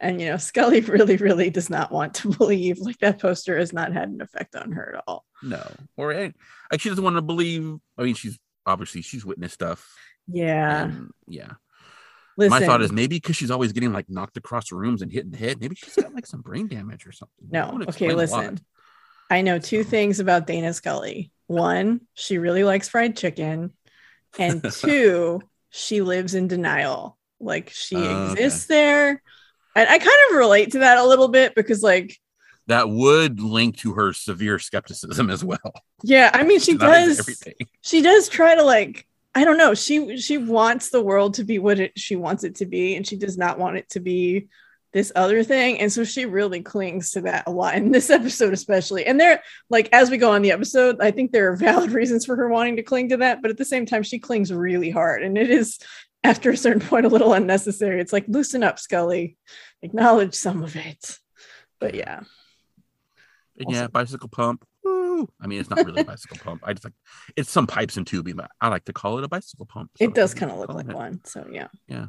And you know, Scully really, really does not want to believe like that poster has not had an effect on her at all. No, or eh, like she doesn't want to believe. I mean, she's obviously she's witnessed stuff. Yeah, yeah. Listen, My thought is maybe because she's always getting like knocked across rooms and hit in the head. Maybe she's got like some brain damage or something. No, okay, listen. I know two things about Dana Scully. One, she really likes fried chicken, and two, she lives in denial. Like she uh, exists okay. there and I kind of relate to that a little bit because, like, that would link to her severe skepticism as well. Yeah, I mean, she does. She does try to like. I don't know. She she wants the world to be what it, she wants it to be, and she does not want it to be this other thing. And so she really clings to that a lot in this episode, especially. And there, like, as we go on the episode, I think there are valid reasons for her wanting to cling to that, but at the same time, she clings really hard, and it is after a certain point a little unnecessary. It's like loosen up, Scully. Acknowledge some of it. But yeah. Yeah, bicycle pump. Woo. I mean, it's not really a bicycle pump. I just like it's some pipes and tubing, but I like to call it a bicycle pump. So it does kind of look like it. one. So yeah. Yeah.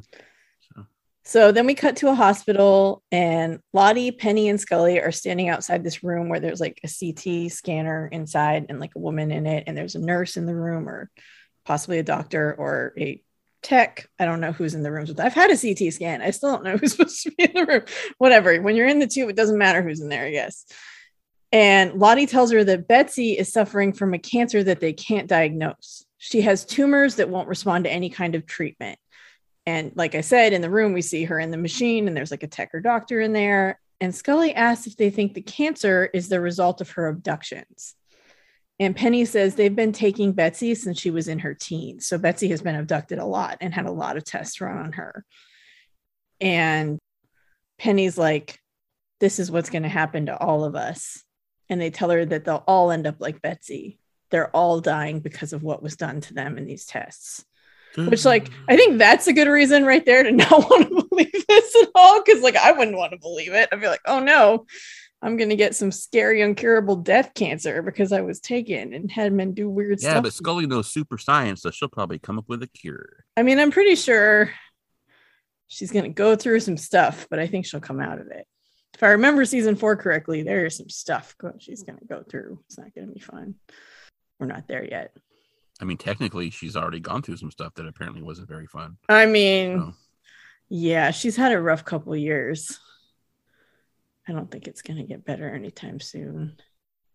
So. then we cut to a hospital, and Lottie, Penny, and Scully are standing outside this room where there's like a CT scanner inside and like a woman in it, and there's a nurse in the room, or possibly a doctor or a tech. I don't know who's in the rooms with. I've had a CT scan. I still don't know who's supposed to be in the room. Whatever. When you're in the tube, it doesn't matter who's in there, I guess. And Lottie tells her that Betsy is suffering from a cancer that they can't diagnose. She has tumors that won't respond to any kind of treatment. And like I said, in the room, we see her in the machine, and there's like a tech or doctor in there. And Scully asks if they think the cancer is the result of her abductions. And Penny says they've been taking Betsy since she was in her teens. So Betsy has been abducted a lot and had a lot of tests run on her. And Penny's like, this is what's going to happen to all of us. And they tell her that they'll all end up like Betsy. They're all dying because of what was done to them in these tests. Which, like, I think that's a good reason right there to not want to believe this at all. Cause, like, I wouldn't want to believe it. I'd be like, oh no, I'm going to get some scary, uncurable death cancer because I was taken and had men do weird yeah, stuff. Yeah, but Scully knows super science, so she'll probably come up with a cure. I mean, I'm pretty sure she's going to go through some stuff, but I think she'll come out of it. If I remember season four correctly, there is some stuff she's going to go through. It's not going to be fun. We're not there yet. I mean, technically, she's already gone through some stuff that apparently wasn't very fun. I mean, so. yeah, she's had a rough couple years. I don't think it's going to get better anytime soon.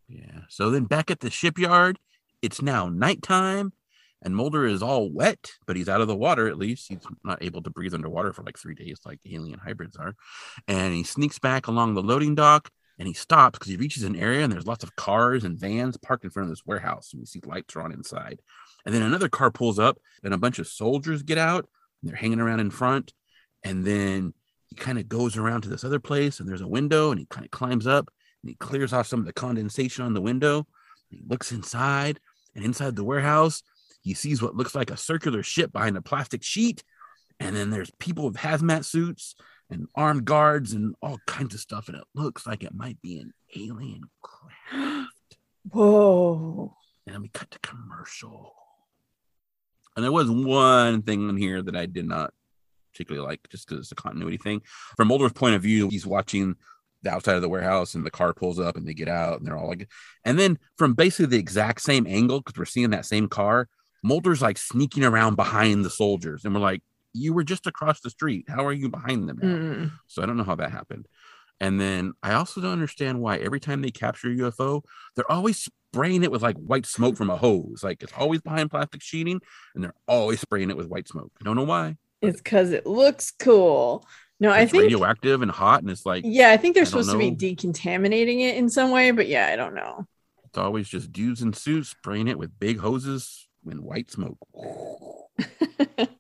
Yeah. So then back at the shipyard, it's now nighttime and Mulder is all wet, but he's out of the water at least. He's not able to breathe underwater for like three days, like alien hybrids are. And he sneaks back along the loading dock and he stops because he reaches an area and there's lots of cars and vans parked in front of this warehouse. And we see lights are on inside. And then another car pulls up and a bunch of soldiers get out and they're hanging around in front. And then he kind of goes around to this other place and there's a window and he kind of climbs up and he clears off some of the condensation on the window. He looks inside and inside the warehouse, he sees what looks like a circular ship behind a plastic sheet. And then there's people with hazmat suits and armed guards and all kinds of stuff. And it looks like it might be an alien craft. Whoa. And then we cut to commercial. And there was one thing in here that I did not particularly like just because it's a continuity thing. From Mulder's point of view, he's watching the outside of the warehouse and the car pulls up and they get out and they're all like, and then from basically the exact same angle, because we're seeing that same car, Mulder's like sneaking around behind the soldiers. And we're like, you were just across the street. How are you behind them? Mm. So I don't know how that happened. And then I also don't understand why every time they capture a UFO, they're always spraying it with like white smoke from a hose. Like it's always behind plastic sheeting and they're always spraying it with white smoke. I don't know why. It's because it looks cool. No, I think radioactive and hot, and it's like yeah, I think they're I supposed to be decontaminating it in some way, but yeah, I don't know. It's always just dudes in suits spraying it with big hoses and white smoke.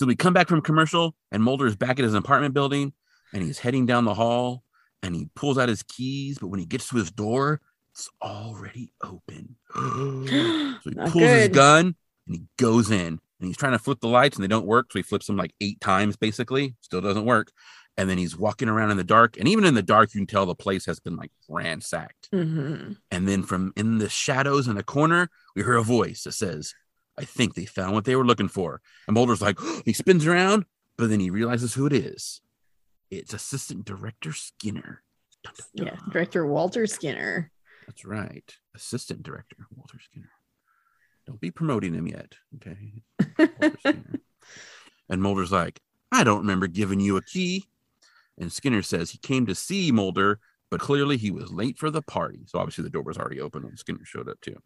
so, we come back from commercial, and Mulder is back at his apartment building, and he's heading down the hall, and he pulls out his keys, but when he gets to his door, it's already open. so he Not pulls his gun and he goes in, and he's trying to flip the lights, and they don't work. So he flips them like eight times, basically. Still doesn't work. And then he's walking around in the dark, and even in the dark, you can tell the place has been like ransacked. Mhm. And then from in the shadows in the corner, we hear a voice that says, I think they found what they were looking for. And Mulder's like, he spins around, but then he realizes who it is. It's Assistant Director Skinner. Dun, dun, Yeah, director Walter Skinner. That's right. Assistant Director Walter Skinner. Don't be promoting him yet. Okay. Walter Skinner. And Mulder's like, I don't remember giving you a key. And Skinner says he came to see Mulder, but clearly he was late for the party. So obviously the door was already open when Skinner showed up too.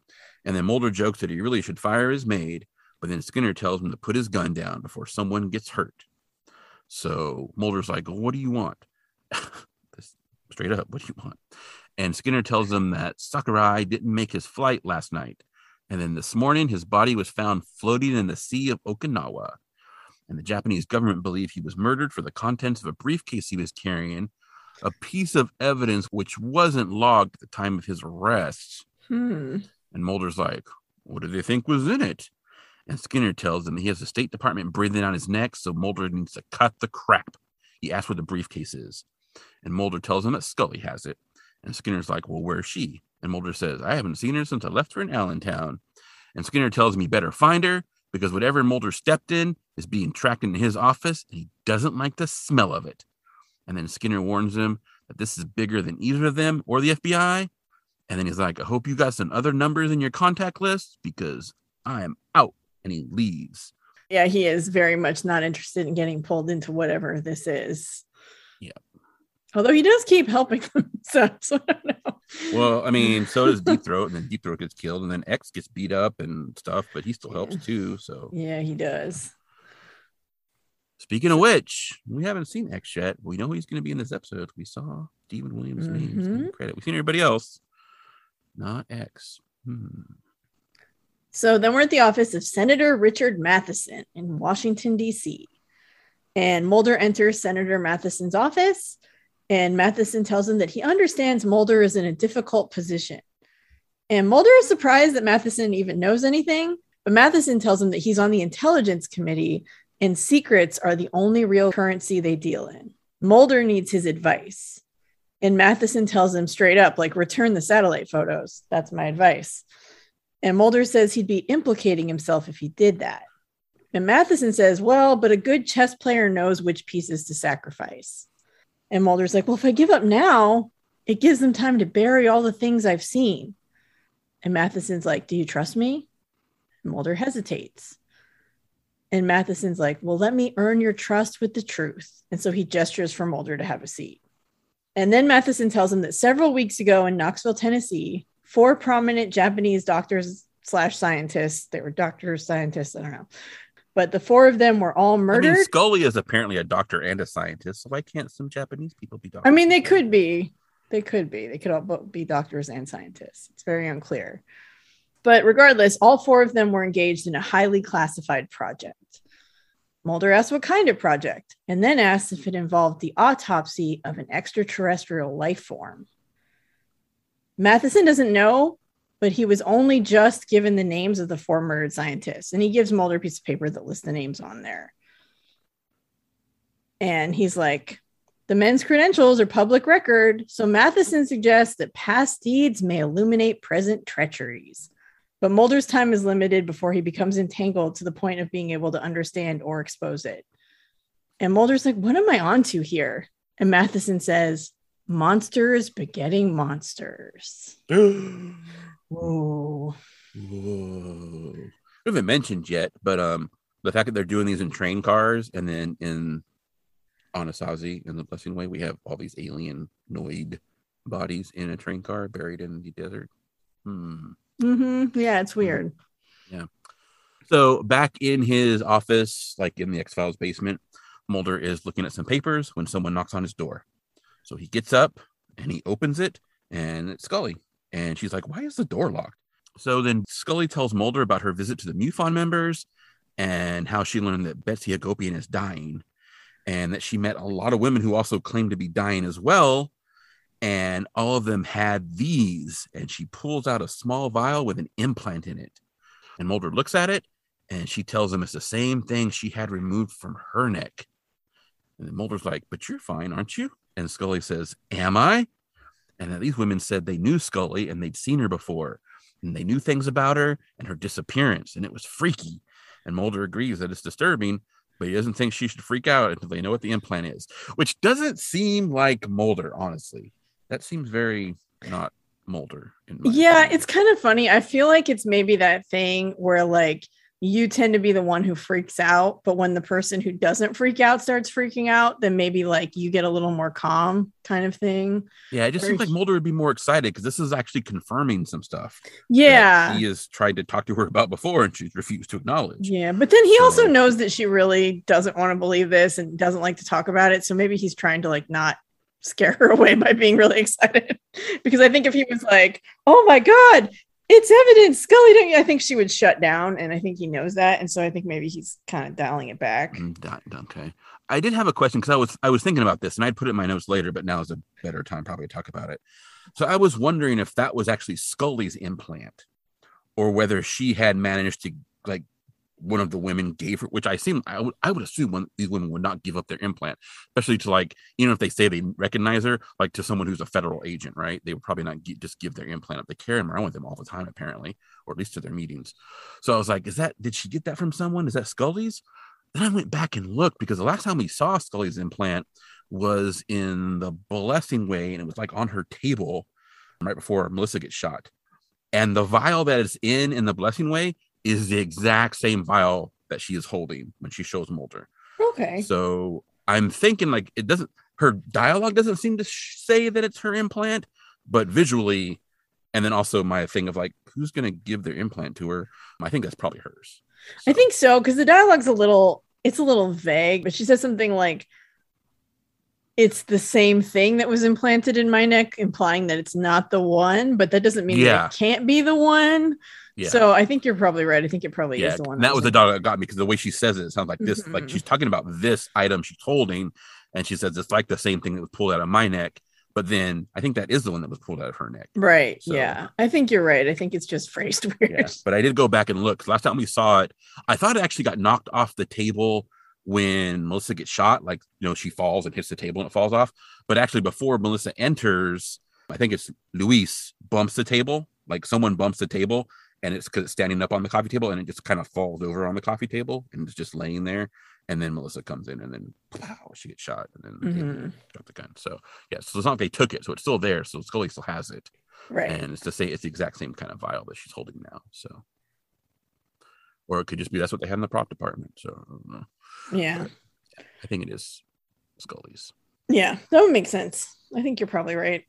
And then Mulder jokes that he really should fire his maid, but then Skinner tells him to put his gun down before someone gets hurt. So Mulder's like, well, what do you want? Straight up, what do you want? And Skinner tells him that Sakurai didn't make his flight last night. And then this morning, his body was found floating in the Sea of Okinawa. And the Japanese government believe he was murdered for the contents of a briefcase he was carrying, a piece of evidence which wasn't logged at the time of his arrest. Hmm. And Mulder's like, What do they think was in it? And Skinner tells him he has the State Department breathing on his neck, so Mulder needs to cut the crap. He asks where the briefcase is. And Mulder tells him that Scully has it. And Skinner's like, Well, where's she? And Mulder says, I haven't seen her since I left her in Allentown. And Skinner tells him he better find her because whatever Mulder stepped in is being tracked into his office and he doesn't like the smell of it. And then Skinner warns him that this is bigger than either of them or the FBI. And then he's like, I hope you got some other numbers in your contact list because I am out. And he leaves. Yeah, he is very much not interested in getting pulled into whatever this is. Yeah. Although he does keep helping them, so, so I don't know. Well, I mean, so does Deep Throat, and then Deep Throat gets killed, and then X gets beat up and stuff, but he still helps too. So, yeah, he does. Speaking of which, we haven't seen X yet. We know he's going to be in this episode. We saw Steven Williams' name in the credit. We've seen everybody else, not X. Hmm. So then we're at the office of Senator Richard Matheson in Washington, D.C. And Mulder enters Senator Matheson's office, and Matheson tells him that he understands Mulder is in a difficult position. And Mulder is surprised that Matheson even knows anything, but Matheson tells him that he's on the intelligence committee and secrets are the only real currency they deal in. Mulder needs his advice. And Matheson tells him straight up, like, return the satellite photos. That's my advice. And Mulder says he'd be implicating himself if he did that. And Matheson says, well, but a good chess player knows which pieces to sacrifice. And Mulder's like, well, if I give up now, it gives them time to bury all the things I've seen. And Matheson's like, do you trust me? And Mulder hesitates. And Matheson's like, well, let me earn your trust with the truth. And so he gestures for Mulder to have a seat. And then Matheson tells him that several weeks ago in Knoxville, Tennessee, four prominent Japanese doctors slash scientists, they were doctors, scientists, I don't know, but the four of them were all I murdered. mean, Scully is apparently a doctor and a scientist. So why can't some Japanese people be doctors? I mean, they could be. They could be. They could all be doctors and scientists. It's very unclear. But regardless, all four of them were engaged in a highly classified project. Mulder asked what kind of project, and then asked if it involved the autopsy of an extraterrestrial life form. Matheson doesn't know, but he was only just given the names of the four murdered scientists, and he gives Mulder a piece of paper that lists the names on there. And he's like, the men's credentials are public record, so Matheson suggests that past deeds may illuminate present treacheries. But Mulder's time is limited before he becomes entangled to the point of being able to understand or expose it. And Mulder's like, What am I onto here? And Matheson says, Monsters begetting monsters. Whoa. Whoa. We haven't mentioned yet, but um, the fact that they're doing these in train cars and then in Anasazi in the Blessing Way, we have all these alien noid bodies in a train car buried in the desert. Hmm. Mm-hmm. Yeah, it's weird. Yeah. So back in his office, like in the X Files basement, Mulder is looking at some papers when someone knocks on his door. So he gets up and he opens it, and it's Scully. And she's like, Why is the door locked? So then Scully tells Mulder about her visit to the MUFON members and how she learned that Betsy Hagopian is dying and that she met a lot of women who also claimed to be dying as well. And all of them had these. And she pulls out a small vial with an implant in it. And Mulder looks at it and she tells him it's the same thing she had removed from her neck. And Mulder's like, But you're fine, aren't you? And Scully says, Am I? And these women said they knew Scully and they'd seen her before. And they knew things about her and her disappearance. And it was freaky. And Mulder agrees that it's disturbing, but he doesn't think she should freak out until they know what the implant is, which doesn't seem like Mulder, honestly. That seems very not Mulder. yeah, opinion. it's kind of funny. I feel like it's maybe that thing where like you tend to be the one who freaks out but when the person who doesn't freak out starts freaking out then maybe like you get a little more calm kind of thing yeah it just seems like mulder would be more excited because this is actually confirming some stuff yeah he has tried to talk to her about before and she's refused to acknowledge yeah but then he so, also knows that she really doesn't want to believe this and doesn't like to talk about it so maybe he's trying to like not scare her away by being really excited because i think if he was like oh my god it's evidence, Scully. Don't you? I think she would shut down, and I think he knows that, and so I think maybe he's kind of dialing it back. Mm, okay, I did have a question because I was I was thinking about this, and I'd put it in my notes later, but now is a better time probably to talk about it. So I was wondering if that was actually Scully's implant, or whether she had managed to like one of the women gave her, which I seem I would I would assume one these women would not give up their implant, especially to like you know if they say they recognize her, like to someone who's a federal agent, right? They would probably not get, just give their implant up. They carry them around with them all the time, apparently, or at least to their meetings. So I was like, is that did she get that from someone? Is that Scully's? Then I went back and looked because the last time we saw Scully's implant was in the blessing way, and it was like on her table right before Melissa gets shot. And the vial that is in in the blessing way is the exact same vial that she is holding when she shows Mulder. Okay. So I'm thinking like it doesn't her dialogue doesn't seem to sh- say that it's her implant, but visually, and then also my thing of like who's gonna give their implant to her. I think that's probably hers. So. I think so because the dialogue's a little it's a little vague, but she says something like it's the same thing that was implanted in my neck, implying that it's not the one, but that doesn't mean yeah. it can't be the one. Yeah. So I think you're probably right. I think it probably yeah. is the one. That, that was the dog that got me because the way she says it, it sounds like this, mm-hmm. like she's talking about this item she's holding, and she says it's like the same thing that was pulled out of my neck. But then I think that is the one that was pulled out of her neck. Right. So, yeah. I think you're right. I think it's just phrased weird. Yeah. But I did go back and look. Last time we saw it, I thought it actually got knocked off the table when Melissa gets shot. Like, you know, she falls and hits the table and it falls off. But actually, before Melissa enters, I think it's Luis bumps the table. Like someone bumps the table and it's because it's standing up on the coffee table and it just kind of falls over on the coffee table and it's just laying there. And then Melissa comes in and then pow, she gets shot and then mm-hmm. the gun. So yeah, so it's not like they took it, so it's still there. So Scully still has it. Right. And it's to say it's the exact same kind of vial that she's holding now. So or it could just be that's what they had in the prop department. So I Yeah. I think it is Scully's. Yeah, that would make sense. I think you're probably right.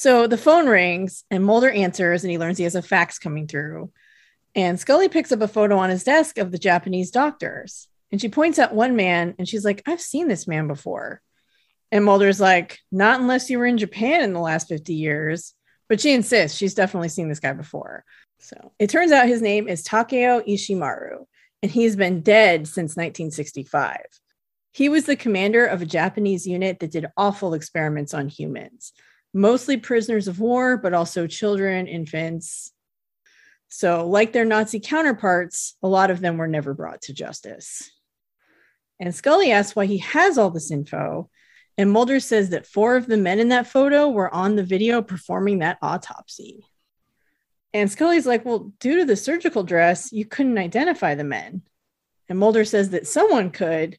So the phone rings and Mulder answers and he learns he has a fax coming through. And Scully picks up a photo on his desk of the Japanese doctors. And she points at one man and she's like, I've seen this man before. And Mulder's like, Not unless you were in Japan in the last 50 years. But she insists she's definitely seen this guy before. So it turns out his name is Takeo Ishimaru, and he's been dead since 1965. He was the commander of a Japanese unit that did awful experiments on humans mostly prisoners of war, but also children, infants. So, like their Nazi counterparts, a lot of them were never brought to justice. And Scully asks why he has all this info. And Mulder says that four of the men in that photo were on the video performing that autopsy. And Scully's like, Well, due to the surgical dress, you couldn't identify the men. And Mulder says that someone could,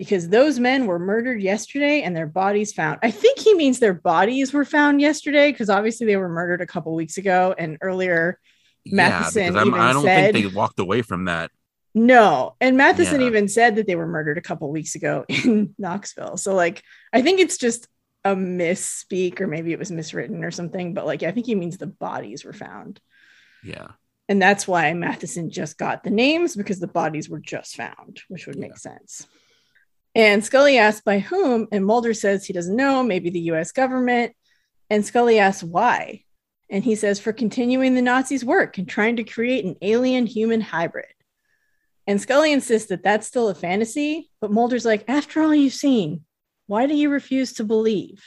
because those men were murdered yesterday and their bodies found. I think he means their bodies were found yesterday because obviously they were murdered a couple weeks ago. And earlier, Matheson yeah, even I don't said, think they walked away from that. No, and Matheson yeah. even said that they were murdered a couple weeks ago in Knoxville. So like, I think it's just a misspeak, or maybe it was miswritten or something. But like, I think he means the bodies were found. Yeah. And that's why Matheson just got the names because the bodies were just found, which would yeah. make sense. And Scully asks by whom, and Mulder says he doesn't know, maybe the US government. And Scully asks why. And he says for continuing the Nazis' work and trying to create an alien human hybrid. And Scully insists that that's still a fantasy, but Mulder's like, after all you've seen, why do you refuse to believe?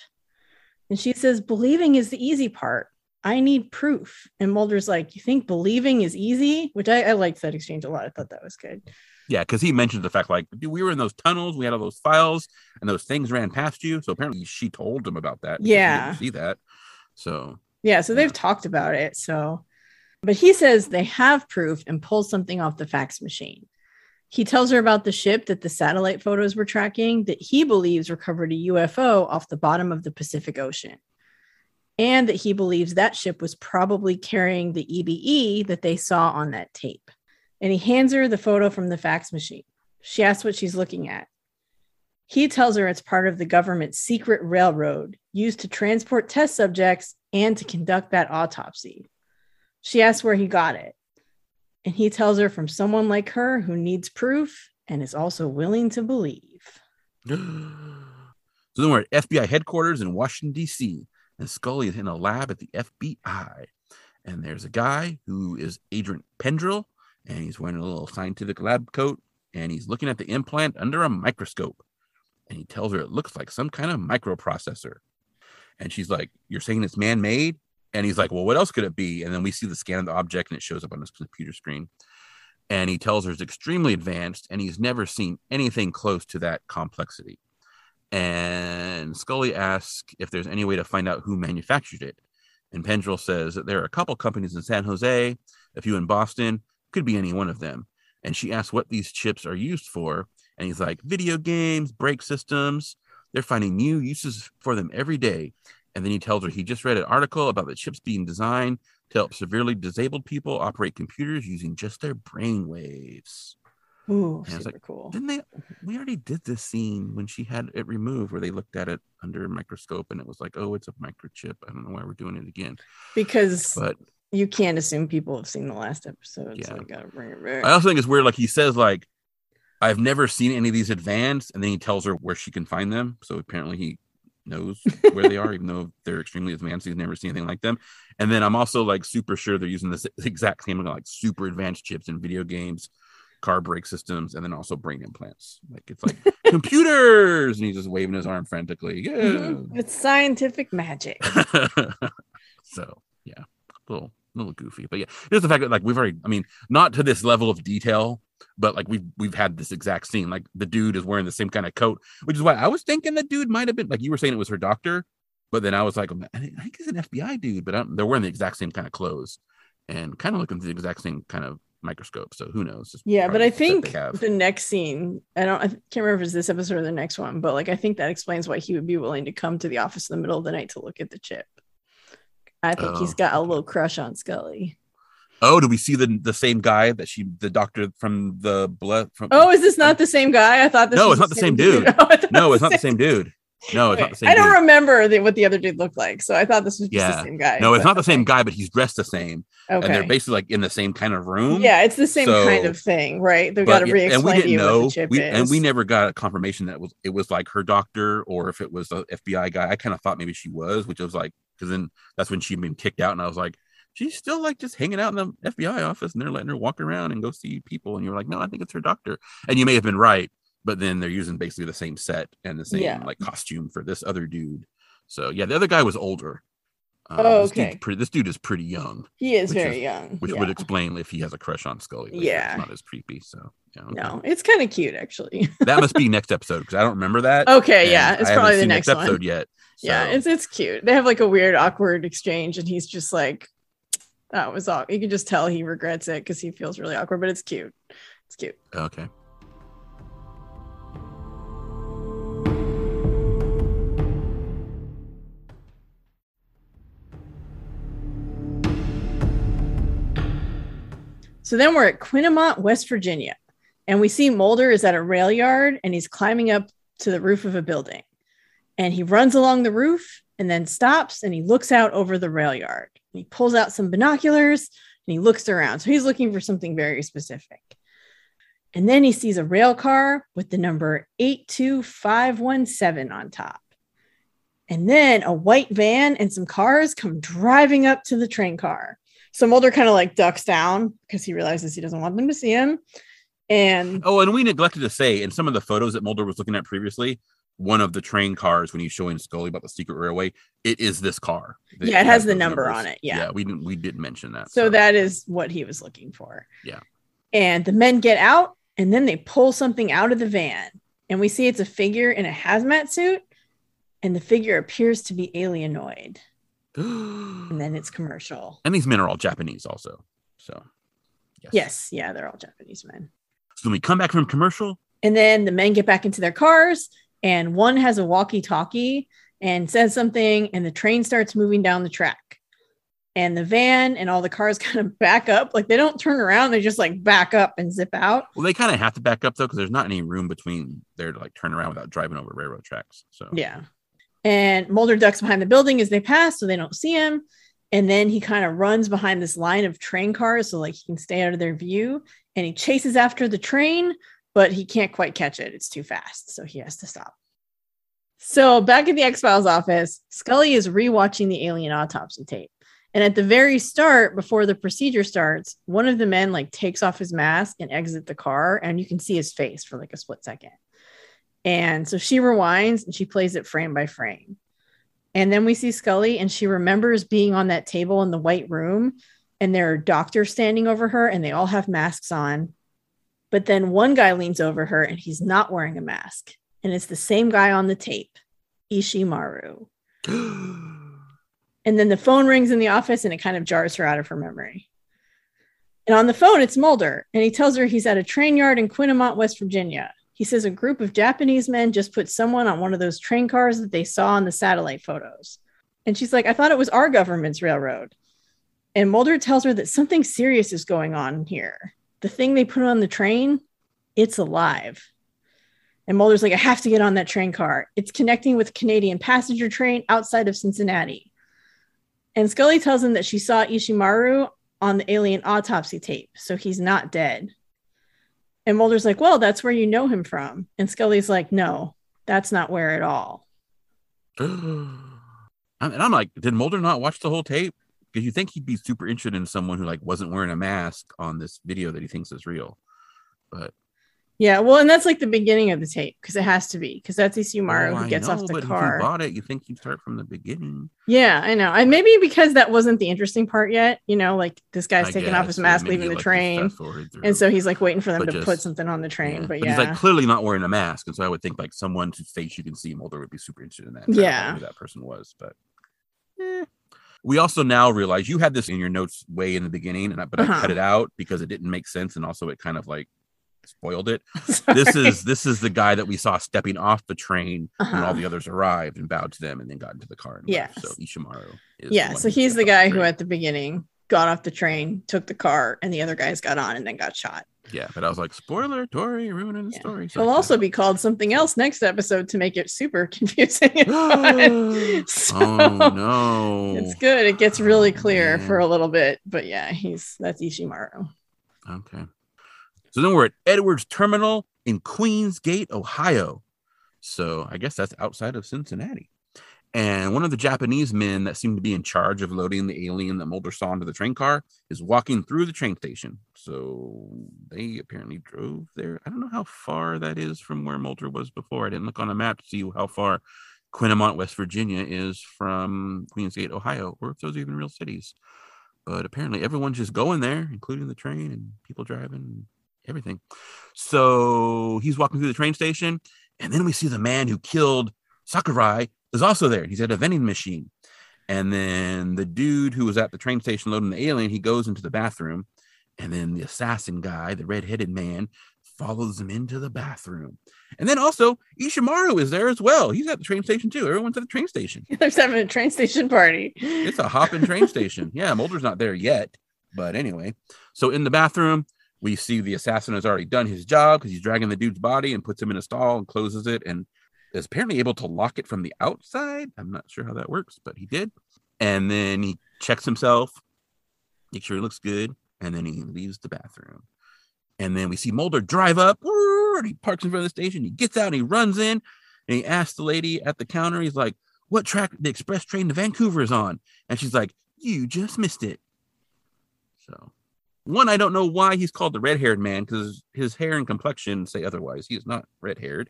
And she says, believing is the easy part. I need proof. And Mulder's like, You think believing is easy? Which I, I liked that exchange a lot. I thought that was good. Yeah, because he mentioned the fact like we were in those tunnels, we had all those files, and those things ran past you. So apparently she told him about that. Yeah, see that. So yeah, so they've talked about it. So, but he says they have proof and pulls something off the fax machine. He tells her about the ship that the satellite photos were tracking that he believes recovered a UFO off the bottom of the Pacific Ocean. And that he believes that ship was probably carrying the EBE that they saw on that tape and he hands her the photo from the fax machine. She asks what she's looking at. He tells her it's part of the government's secret railroad used to transport test subjects and to conduct that autopsy. She asks where he got it. And he tells her from someone like her who needs proof and is also willing to believe. so then we're at FBI headquarters in Washington, D.C., and Scully is in a lab at the FBI. And there's a guy who is Adrian Pendrell, and he's wearing a little scientific lab coat and he's looking at the implant under a microscope. And he tells her it looks like some kind of microprocessor. And she's like you're saying it's man-made? And he's like well what else could it be? And then we see the scan of the object and it shows up on his computer screen. And he tells her it's extremely advanced and he's never seen anything close to that complexity. And scully asks if there's any way to find out who manufactured it. And pendrell says that there are a couple companies in san jose a few in boston could be any one of them. And she asks what these chips are used for. And he's like, video games, brake systems. They're finding new uses for them every day. And then he tells her he just read an article about the chips being designed to help severely disabled people operate computers using just their brain waves. Ooh, super like, cool. Didn't they? We already did this scene when she had it removed, where they looked at it under a microscope, and it was like, oh, it's a microchip. I don't know why we're doing it again. Because, but you can't assume people have seen the last episode. Yeah. So I gotta bring it back. I also think it's weird. Like he says, like, I've never seen any of these advanced, and then he tells her where she can find them. So apparently he knows where they are, even though they're extremely advanced. He's never seen anything like them. And then I'm also like super sure they're using this exact same like super advanced chips in video games, car brake systems, and then also brain implants. Like it's like computers, and he's just waving his arm frantically. Yeah, mm-hmm. it's scientific magic. so yeah, little a little goofy, but yeah, just the fact that like we've already, I mean, not to this level of detail, but like we've we've had this exact scene. Like the dude is wearing the same kind of coat, which is why I was thinking the dude might have been like you were saying it was her doctor, but then I was like, I think he's an FBI dude, but um, they're wearing the exact same kind of clothes and kind of looking through the exact same kind of microscope. So who knows? yeah, but I think the next scene, I don't, I can't remember if it's this episode or the next one, but like I think that explains why he would be willing to come to the office in the middle of the night to look at the chip. I think oh, he's um, got a little crush on Scully. Oh, do we see the the same guy that she, the doctor from the blood? From oh, is this not the same guy? I thought this. No, it's not the same, dude. dude. no, no it's not the same dude. No, it's not the same. I don't dude. remember the, what the other dude looked like, so I thought this was just yeah. the same guy. No, it's not the same guy, but he's dressed the same. Okay. And they're basically like in the same kind of room. Yeah, it's the same so, kind of thing, right? They've got to re-explain and we didn't know, we, and we never got a confirmation that it was it was like her doctor or if it was the FBI guy. I kind of thought maybe she was, which was like because then that's when she'd been kicked out, and I was like, she's still like just hanging out in the FBI office and they're letting her walk around and go see people. And you're like, no, I think it's her doctor. And you may have been right, but then they're using basically the same set and the same yeah. like costume for this other dude. So yeah, the other guy was older. Um, oh, okay. This, this dude is pretty young. He is very is, young, which yeah. would explain if he has a crush on Scully. Yeah, it's not as creepy. So yeah, okay. no, it's kind of cute actually. that must be next episode because I don't remember that. Okay, yeah, it's probably the next, next episode yet. So. Yeah, it's it's cute. They have like a weird, awkward exchange, and he's just like, "That was all." You can just tell he regrets it because he feels really awkward, but it's cute. It's cute. Okay. So then we're at Quinnimont, West Virginia, and we see Mulder is at a rail yard and he's climbing up to the roof of a building. And he runs along the roof and then stops and he looks out over the rail yard. He pulls out some binoculars and he looks around. So he's looking for something very specific. And then he sees a rail car with the number 82517 on top. And then a white van and some cars come driving up to the train car. So Mulder kind of like ducks down because he realizes he doesn't want them to see him. And oh, and we neglected to say in some of the photos that Mulder was looking at previously, one of the train cars when he's showing Scully about the secret railway, it is this car. yeah, it has, the number numbers. on it. Yeah. yeah, we didn't we didn't mention that. So, so that is what he was looking for. Yeah. And the men get out and then they pull something out of the van. And we see it's a figure in a hazmat suit, and the figure appears to be alienoid. And then it's commercial. And these men are all Japanese also. So yes. yes, yeah, they're all Japanese men. So when we come back from commercial. And then the men get back into their cars and one has a walkie-talkie and says something, and the train starts moving down the track. And the van and all the cars kind of back up. Like they don't turn around, they just like back up and zip out. Well, they kind of have to back up though, because there's not any room between there to like turn around without driving over railroad tracks. So yeah. And Mulder ducks behind the building as they pass so they don't see him. And then he kind of runs behind this line of train cars so like he can stay out of their view. And he chases after the train, but he can't quite catch it. It's too fast. So he has to stop. So back at the X Files office, Scully is rewatching the alien autopsy tape. And at the very start, before the procedure starts, one of the men like takes off his mask and exit the car, and you can see his face for like a split second. And so she rewinds and she plays it frame by frame. And then we see Scully, and she remembers being on that table in the white room, and there are doctors standing over her, and they all have masks on. But then one guy leans over her, and he's not wearing a mask. And it's the same guy on the tape, Ishimaru. and then the phone rings in the office, and it kind of jars her out of her memory. And on the phone, it's Mulder, and he tells her he's at a train yard in Quinnimont, West Virginia. He says a group of Japanese men just put someone on one of those train cars that they saw in the satellite photos. And she's like, I thought it was our government's railroad. And Mulder tells her that something serious is going on here the thing they put on the train, it's alive. And Mulder's like, I have to get on that train car. It's connecting with Canadian passenger train outside of Cincinnati. And Scully tells him that she saw Ishimaru on the alien autopsy tape, so he's not dead. And Mulder's like, Well, that's where you know him from. And Scully's like, No, that's not where at all. and I'm like, Did Mulder not watch the whole tape? because you think he'd be super interested in someone who like wasn't wearing a mask on this video that he thinks is real but yeah well and that's like the beginning of the tape because it has to be because that's Ishimaru oh, who gets know, off the but car if you bought it you think you start from the beginning. Yeah i know and maybe because that wasn't the interesting part yet you know like this guy's I taking guess, off his mask leaving the like train and so he's like waiting for them but to just, put something on the train yeah. but, but yeah he's like clearly not wearing a mask and so i would think like someone whose face you can see Mulder would be super interested in that yeah. who that person was but eh. We also now realize you had this in your notes way in the beginning, and I, but uh-huh. I cut it out because it didn't make sense, and also it kind of like spoiled it. this is this is the guy that we saw stepping off the train uh-huh. when all uh-huh. the others arrived and bowed to them, and then got into the car. Yeah. So Ishimaru. yeah. So he's the guy the who at the beginning got off the train, took the car, and the other guys got on and then got shot. Yeah, but I was like, spoiler, Tori, ruining the yeah. story. So He'll also be called something else next episode to make it super confusing. so, oh no, it's good. It gets really oh, clear man. for a little bit, but yeah, he's that's Ishimaru. Okay, so then we're at Edwards Terminal in Queensgate, Ohio. So I guess that's outside of Cincinnati. And one of the Japanese men that seemed to be in charge of loading the alien that Mulder saw into the train car is walking through the train station. So they apparently drove there. I don't know how far that is from where Mulder was before. I didn't look on a map to see how far Quinnimont, West Virginia is from Queensgate, Ohio, or if those are even real cities. But apparently everyone's just going there, including the train and people driving everything. So he's walking through the train station, and then we see the man who killed Sakurai is also there. He's at a vending machine. And then the dude who was at the train station loading the alien, he goes into the bathroom. And then the assassin guy, the red-headed man, follows him into the bathroom. And then also Ishimaru is there as well. He's at the train station too. Everyone's at the train station. They're having a train station party. It's a hopping train station. Yeah, Mulder's not there yet. But anyway, so in the bathroom, we see the assassin has already done his job because he's dragging the dude's body and puts him in a stall and closes it. And is apparently able to lock it from the outside. I'm not sure how that works, but he did. And then he checks himself, make sure he looks good, and then he leaves the bathroom. And then we see Mulder drive up, and he parks in front of the station. He gets out and he runs in, and he asks the lady at the counter, he's like, What track the express train to Vancouver is on? And she's like, You just missed it. So one, I don't know why he's called the red haired man because his hair and complexion say otherwise. He is not red haired.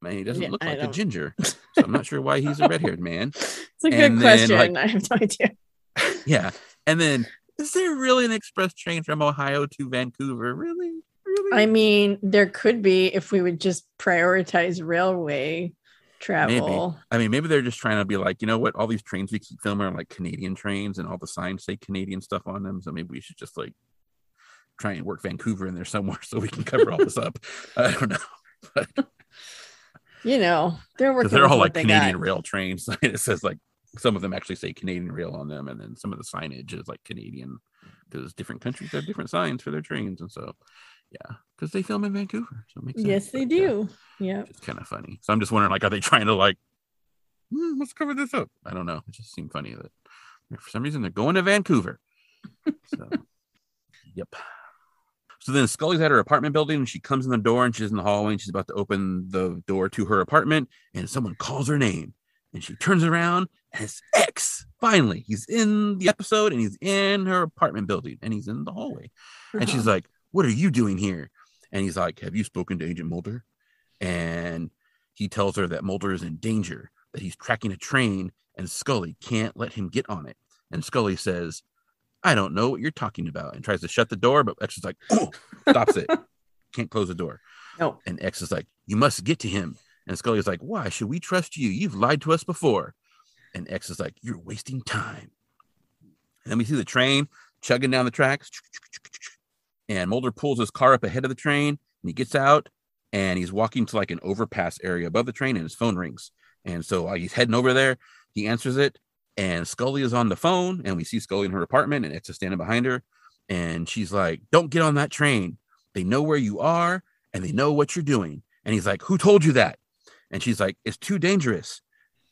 Man, he doesn't Yeah, look I like a ginger. So I'm not sure why he's a red haired man. It's a good And then, question. like- I have no idea. Yeah. And then, is there really an express train from Ohio to Vancouver? Really? Really? I mean, there could be if we would just prioritize railway travel. I mean, maybe they're just trying to be like, you know what? All these trains we keep filming are like Canadian trains, and all the signs say Canadian stuff on them. So maybe we should just like try and work Vancouver in there somewhere so we can cover all this up. I don't know. You know, they're working. They're all like Canadian rail trains. it says like some of them actually say Canadian rail on them, and then some of the signage is like Canadian because different countries have different signs for their trains, and so yeah, because they film in Vancouver, so it makes sense. Yes, they but, do. Yeah. it's kind of funny. So I'm just wondering, like, are they trying to like, "Hmm, let's cover this up? I don't know. It just seemed funny that for some reason they're going to Vancouver. So, yep. So then Scully's at her apartment building and she comes in the door and she's in the hallway and she's about to open the door to her apartment and someone calls her name and she turns around and it's X. Finally, he's in the episode and he's in her apartment building and he's in the hallway. And she's like, What are you doing here? And he's like, Have you spoken to Agent Mulder? And he tells her that Mulder is in danger, that he's tracking a train and Scully can't let him get on it. And Scully says, I don't know what you're talking about, and tries to shut the door, but X is like, oh, stops it. Can't close the door. no. And X is like, You must get to him. And Scully is like, Why should we trust you? You've lied to us before. And X is like, You're wasting time. And then we see the train chugging down the tracks. And Mulder pulls his car up ahead of the train and he gets out and he's walking to like an overpass area above the train and his phone rings. And so while he's heading over there, he answers it and Scully is on the phone and we see Scully in her apartment and X is standing behind her. And she's like, Don't get on that train. They know where you are and they know what you're doing. And he's like, Who told you that? And she's like, It's too dangerous.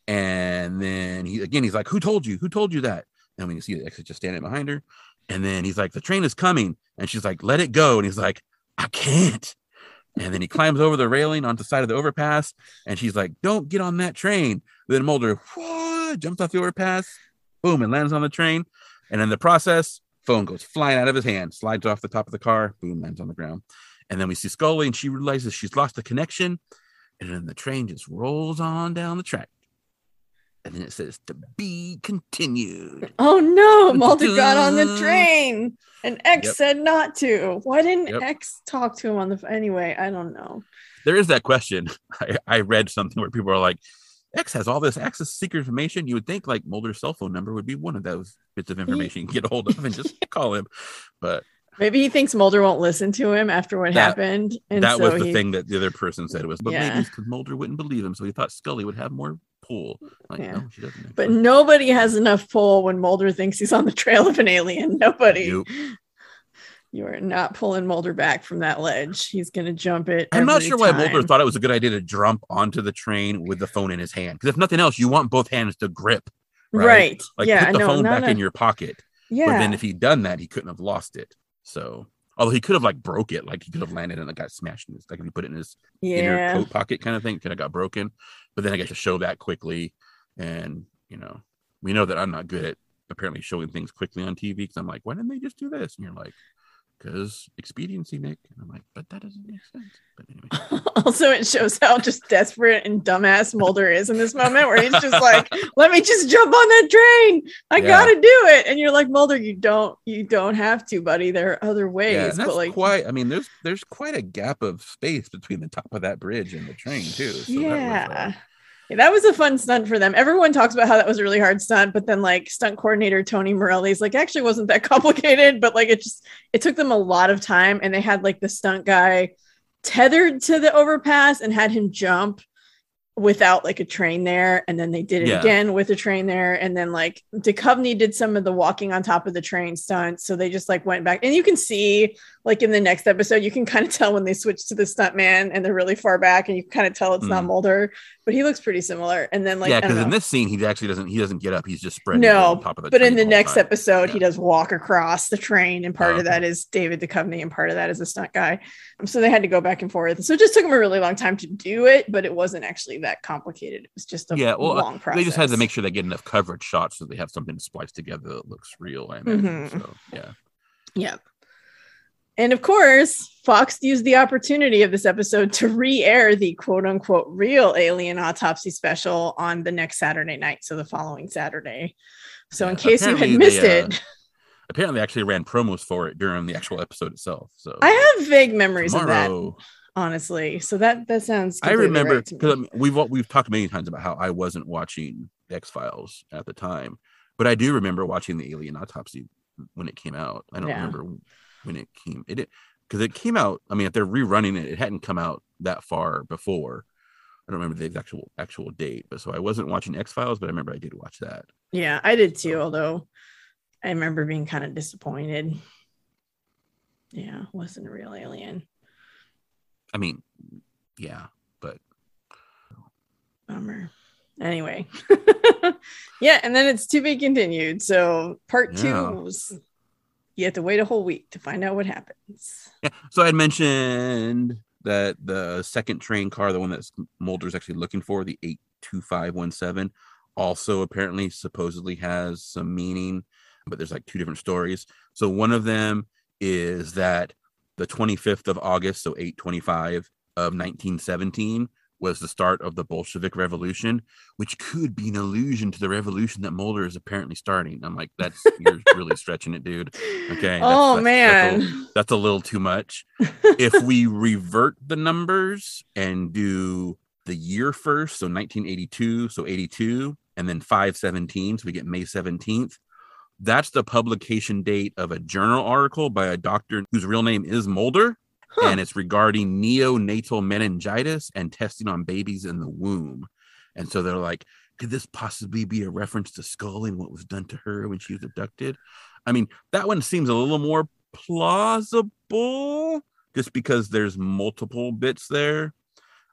And then he again, he's like, Who told you? Who told you that? And we can see is just standing behind her. And then he's like, The train is coming. And she's like, Let it go. And he's like, I can't. And then he climbs over the railing onto the side of the overpass. And she's like, Don't get on that train. Then Mulder "What?" Jumps off the overpass, boom, and lands on the train. And in the process, phone goes flying out of his hand, slides off the top of the car, boom, lands on the ground. And then we see Scully, and she realizes she's lost the connection. And then the train just rolls on down the track. And then it says to be continued. Oh no, Mulder got on the train and X Yep. said not to. Why didn't Yep. X talk to him on the anyway? I don't know. There is that question. I, I read something where people are like, X has all this access to secret information. You would think like Mulder's cell phone number would be one of those bits of information you can get a hold of and just call him. But Maybe he thinks Mulder won't listen to him after what That- happened. And that so was the he, thing that the other person said was, but maybe Yeah. it's because Mulder wouldn't believe him, so he thought Scully would have more pull. Like, Yeah. no, she doesn't. But nobody has enough pull when Mulder thinks he's on the trail of an alien. Nobody. Nope. You are not pulling Mulder back from that ledge. He's going to jump it. I'm not sure why Mulder thought it was a good idea to jump onto the train with the phone in his hand. Because if nothing else, you want both hands to grip. Right. right? Like yeah. put the no, phone back a- in your pocket. Yeah. But then if he'd done that, he couldn't have lost it. So although he could have like broke it, like he could have landed and it got smashed in his like if he put it in his inner coat pocket kind of thing, could have got broken. But then I got to show that quickly. And you know, we know that I'm not good at apparently showing things quickly on TV because I'm like, why didn't they just do this? And you're like, because expediency, Nick. And I'm like, but that doesn't make sense. But anyway. also, it shows how just desperate and dumbass Mulder is in this moment where he's just like, let me just jump on that train. I Yeah. gotta do it. And you're like, Mulder, you don't, you don't have to, buddy. There are other ways. Yeah, that's but like quite. I mean, there's there's quite a gap of space between the top of that bridge and the train too. So yeah. that was, uh, Yeah, that was a fun stunt for them. Everyone talks about how that was a really hard stunt, but then like stunt coordinator Tony Morelli's like actually wasn't that complicated, but like it just it took them a lot of time and they had like the stunt guy tethered to the overpass and had him jump without like a train there and then they did it Yeah. again with a train there and then like Duchovny did some of the walking on top of the train stunt so they just like went back and you can see like in the next episode you can kind of tell when they switch to the stunt man and they're really far back and you kind of tell it's not Mm. Mulder but he looks pretty similar and then like yeah, because in this scene he actually doesn't he doesn't get up. He's just spread. No, on top of the. but in the whole next time. episode, he does walk across the train, and part Oh, of that is David Duchovny, and part of that is a stunt guy. Um, So they had to go back and forth. So it just took him a really long time to do it, but it wasn't actually that complicated. It was just a Yeah, well, uh, long process. They just had to make sure they get enough coverage shots so they have something to splice together that looks real. I imagine. Mhm. So yeah, Yeah. And of course, Fox used the opportunity of this episode to re air the quote unquote real alien autopsy special on the next Saturday night. So the following Saturday. So, in case you had missed they, uh, it, apparently they actually ran promos for it during the actual episode itself. So I have vague memories tomorrow, of that, honestly. So that that sounds. I remember because right we've we've talked many times about how I wasn't watching X Files at the time, but I do remember watching the Alien Autopsy when it came out. I don't yeah. remember when it came. It because it came out. I mean, if they're rerunning it, it hadn't come out that far before. I don't remember the actual actual date, but so I wasn't watching X Files, but I remember I did watch that. Yeah, I did too. Although I remember being kind of disappointed. Yeah, wasn't a real alien. I mean, yeah, but bummer. Anyway, yeah, and then it's to be continued. So part yeah. two you have to wait a whole week to find out what happens. Yeah. So I had mentioned that the second train car, the one that Mulder's actually looking for, the 82517, also apparently supposedly has some meaning, but there's like two different stories. So one of them is that the 25th of August, so 825 of 1917, was the start of the Bolshevik Revolution, which could be an allusion to the revolution that Mulder is apparently starting. I'm like, that's you're really stretching it, dude. Okay. That's, oh that's, man, that's a, that's a little too much. if we revert the numbers and do the year first, so 1982, so 82, and then 517, so we get May 17th. That's the publication date of a journal article by a doctor whose real name is Mulder huh. and it's regarding neonatal meningitis and testing on babies in the womb. And so they're like, could this possibly be a reference to Scully and what was done to her when she was abducted? I mean, that one seems a little more plausible just because there's multiple bits there,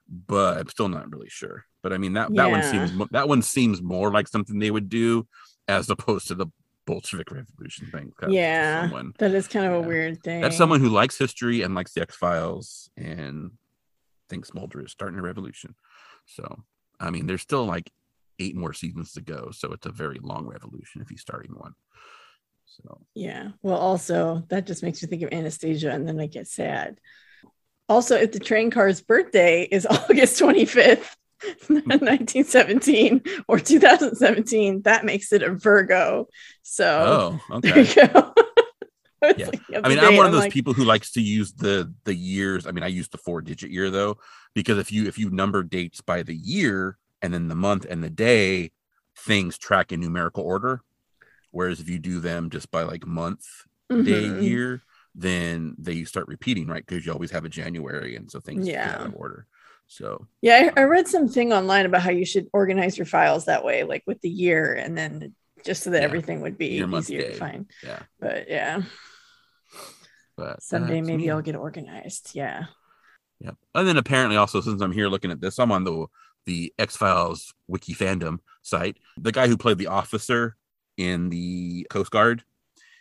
but I'm still not really sure. But I mean that that yeah. one seems that one seems more like something they would do as opposed to the Bolshevik Revolution thing. Yeah, that is kind of yeah. a weird thing. That's someone who likes history and likes the X Files and thinks Mulder is starting a revolution. So, I mean, there's still like eight more seasons to go, so it's a very long revolution if he's starting one. So yeah. Well, also that just makes you think of Anastasia, and then I get sad. Also, if the train car's birthday is August 25th, 1917 or 2017, that makes it a Virgo. So, oh, okay. there you go. I, yeah. I mean, I'm one of those like, people who likes to use the the years. I mean, I use the four digit year though, because if you if you number dates by the year and then the month and the day, things track in numerical order. Whereas if you do them just by like month, mm-hmm. day, year, then they start repeating, right? Because you always have a January, and so things yeah. get out of order. So yeah, I, I, um, read something online about how you should organize your files that way, like with the year, and then just so that yeah. everything would be Year, easier to find. Yeah, but yeah. But someday maybe me. I'll get organized. Yeah. Yeah, and then apparently also since I'm here looking at this, I'm on the the X Files wiki fandom site. The guy who played the officer in the Coast Guard,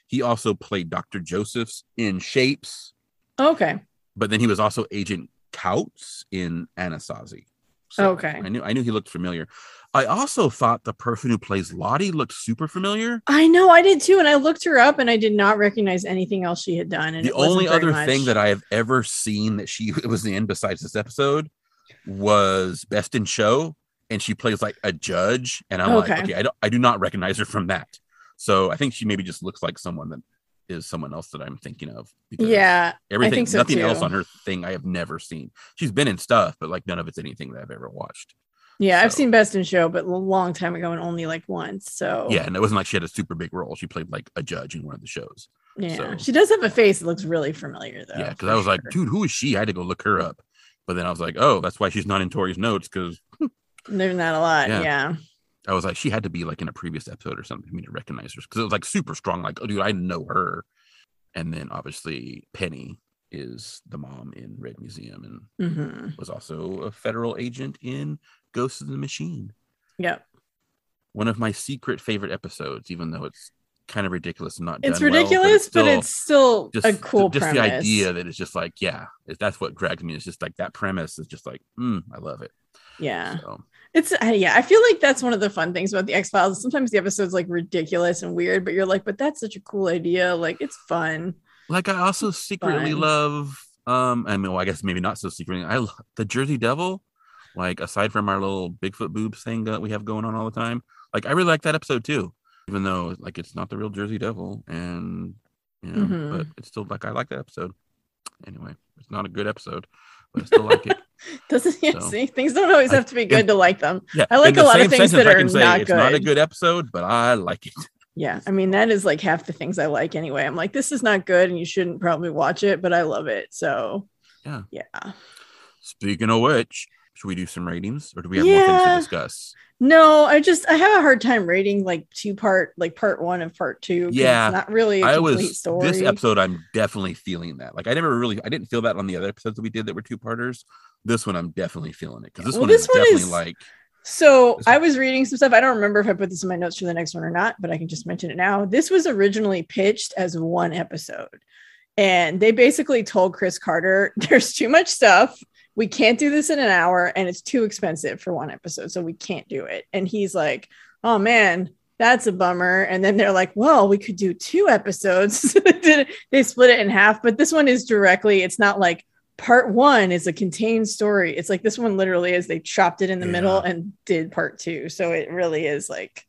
he also played Doctor Josephs in Shapes. Okay. But then he was also Agent Kautz in Anasazi. So okay. I knew I knew he looked familiar. I also thought the person who plays Lottie looked super familiar. I know, I did too. And I looked her up and I did not recognize anything else she had done. And the only other much. thing that I have ever seen that she was in besides this episode was Best in Show. And she plays like a judge. And I'm okay. like, okay, I don't I do not recognize her from that. So I think she maybe just looks like someone that is someone else that I'm thinking of. Yeah, everything, so nothing too. else on her thing I have never seen. She's been in stuff, but like none of it's anything that I've ever watched. Yeah, so. I've seen Best in Show, but a long time ago and only like once. So yeah, and it wasn't like she had a super big role. She played like a judge in one of the shows. Yeah, so. she does have a face that looks really familiar though. Yeah, because I was sure. like, dude, who is she? I had to go look her up, but then I was like, oh, that's why she's not in Tori's notes because hmm. there's not a lot. Yeah. yeah. I was like, she had to be like in a previous episode or something for me to recognize her because it was like super strong. Like, oh, dude, I know her and then obviously Penny is the mom in Red Museum and mm-hmm. was also a federal agent in Ghost of the Machine. Yep. One of my secret favorite episodes, even though it's kind of ridiculous and not it's ridiculous well, but, it's still, but it's still just, a cool just premise. the idea that it's just like yeah that's what drags me it's just like that premise is just like mm, i love it yeah so. It's uh, yeah i feel like that's one of the fun things about the x-files sometimes the episode's like ridiculous and weird but you're like but that's such a cool idea like it's fun Like I also secretly Fun. love um I mean well, I guess maybe not so secretly. I lo- the Jersey Devil, like aside from our little Bigfoot boobs thing that we have going on all the time. Like I really like that episode too. Even though like it's not the real Jersey Devil and you know, Mhm. but it's still like I like that episode. Anyway, it's not a good episode, but I still like it. Doesn't yeah, So, see things don't always I- have to be good to like them. Yeah, I like a lot of things that are say not it's not a good. good episode, but I like it. Yeah, I mean that is like half the things I like anyway. I'm like, this is not good, and you shouldn't probably watch it, but I love it. So Yeah. yeah. Speaking of which, should we do some ratings, or do we have more things to discuss? No, I just I have a hard time rating like two part, like part one and part two. Yeah, it's not really a I was story. this episode. I'm definitely feeling that. Like I never really, I didn't feel that on the other episodes that we did that were two parters. This one, I'm definitely feeling it because this Well, one this is one definitely is- like So I was reading some stuff. I don't remember if I put this in my notes for the next one or not, but I can just mention it now. This was originally pitched as one episode. And they basically told Chris Carter, there's too much stuff. We can't do this in an hour and it's too expensive for one episode. So we can't do it. And he's like, oh man, that's a bummer. And then they're like, well, we could do two episodes. They, did it- they split it in half. But this one is directly, it's not like part one is a contained story. It's like this one literally is they chopped it in the middle and did part two. So it really is like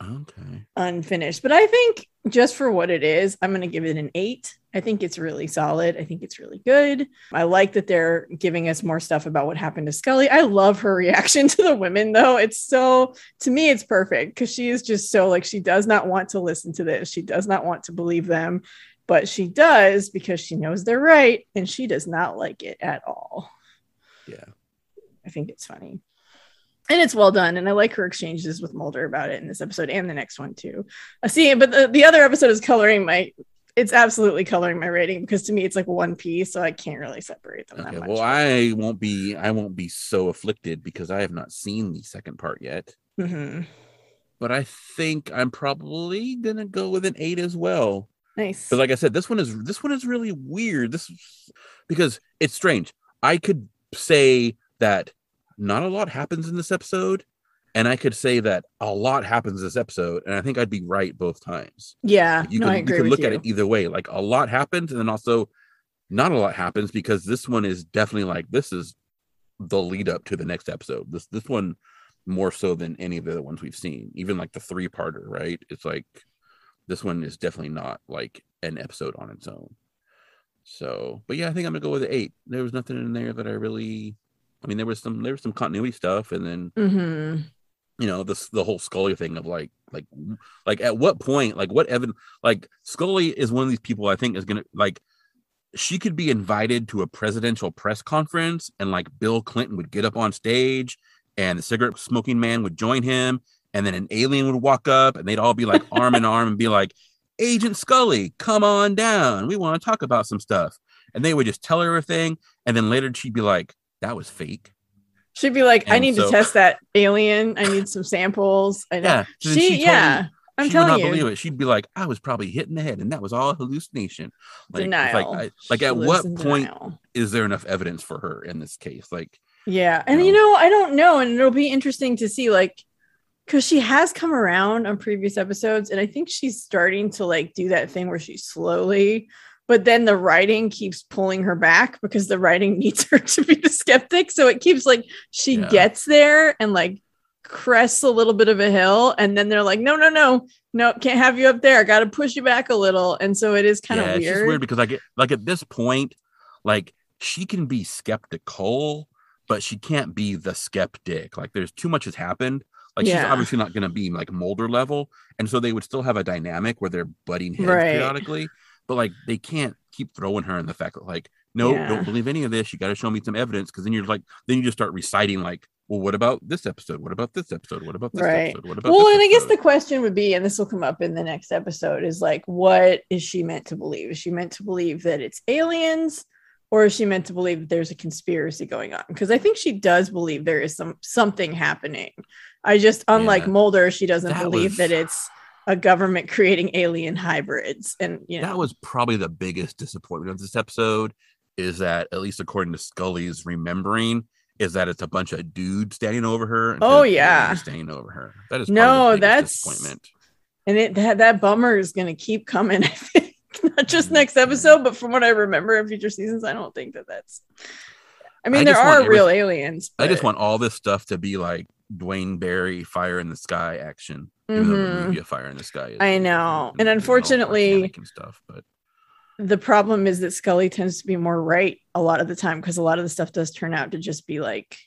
okay. unfinished. But I think just for what it is, I'm going to give it an eight. I think it's really solid. I think it's really good. I like that they're giving us more stuff about what happened to Scully. I love her reaction to the women, though. It's so, to me, it's perfect because she is just so like, she does not want to listen to this. She does not want to believe them, but she does because she knows they're right and she does not like it at all. Yeah. I think it's funny. And it's well done. And I like her exchanges with Mulder about it in this episode and the next one too. I see, but the, the other episode is coloring my it's absolutely coloring my rating because to me it's like one piece, so I can't really separate them Okay. that much. Well, I won't be. I won't be so afflicted because I have not seen the second part yet. Mhm. But I think I'm probably gonna go with an eight as well. Nice. But like I said, this one is this one is really weird. This because it's strange. I could say that not a lot happens in this episode, and I could say that a lot happens this episode, and I think I'd be right both times. yeah, You no, could, I you agree could with look you. at it either way. Like a lot happens, and then also not a lot happens because this one is definitely like this is the lead up to the next episode. This this one more so than any of the other ones we've seen, even like the three parter, right? It's like this one is definitely not like an episode on its own. So, but yeah, I think I'm gonna go with eight. There was nothing in there that I really, I mean, there was some there was some continuity stuff, and then Mhm. You know this the whole Scully thing of like like like at what point like what Evan like Scully is one of these people I think is gonna like she could be invited to a presidential press conference and like Bill Clinton would get up on stage and the cigarette smoking man would join him and then an alien would walk up and they'd all be like arm in arm and be like Agent Scully come on down. We want to talk about some stuff. And they would just tell her everything and then later she'd be like that was fake She'd be like, I need so- to test that alien. I need some samples. I know. yeah She, totally- yeah. I'm she would not you. believe it. She'd be like, "I was probably hit in the head, and that was all hallucination." Like, it's like, Denial. I, like at what point denial. is there enough evidence for her in this case? Like, Yeah. And know? you know, I don't know. And it'll be interesting to see, like, because she has come around on previous episodes. And I think she's starting to like do that thing where she's slowly, but then the writing keeps pulling her back because the writing needs her to be the skeptic. So it keeps like she Yeah. gets there and like crests a little bit of a hill. And then they're like, no, no, no, no, can't have you up there. I got to push you back a little. And so it is kind of it's weird. weird because like, like at this point, like she can be skeptical, but she can't be the skeptic. Like, there's too much has happened. Like, she's obviously not going to be like Mulder level, and so they would still have a dynamic where they're butting heads Right. periodically, but like they can't keep throwing her in the fact that like, no, Yeah. don't believe any of this. You got to show me some evidence because then you're like, then you just start reciting like, well, what about this episode? What about this episode? What about this Right. episode? What about this well and i guess the question would be and this will come up in the next episode is like what is she meant to believe is she meant to believe that it's aliens or is she meant to believe that there's a conspiracy going on because i think she does believe there is some something happening i just unlike Yeah. mulder she doesn't That believe was- that it's a government creating alien hybrids and you know that was probably the biggest disappointment of this episode is that at least according to Scully's remembering is that it's a bunch of dudes standing over her. Oh, yeah. standing over her. That is No, probably that's- disappointment. and it that, that bummer is going to keep coming i think not just mm, next episode, but from what I remember of future seasons, I don't think that that's. I mean, I there are real aliens. I just want all this stuff to be like Duane Barry Fire in the Sky action. Even though mm-hmm. movie of Fire in the Sky is I know. different And unfortunately- and stuff, but the problem is that Scully tends to be more right a lot of the time because a lot of the stuff does turn out to just be like,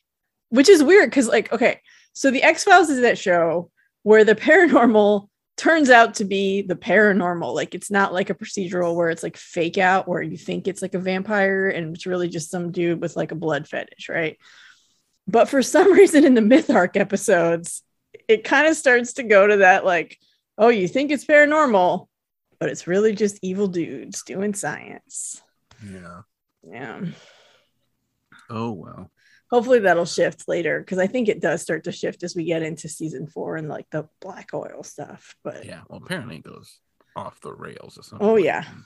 which is weird because, like, okay, so the X Files is that show where the paranormal turns out to be the paranormal. Like, it's not like a procedural where it's like fake out where you think it's like a vampire and it's really just some dude with like a blood fetish, right? But for some reason in the Myth Arc episodes, it kind of starts to go to that, like, oh, you think it's paranormal, but it's really just evil dudes doing science. yeah. Yeah. Oh well. Hopefully that'll shift later because I think it does start to shift as we get into season four and like the black oil stuff. But Yeah. Well, apparently it goes off the rails or something. Oh, yeah. Mm.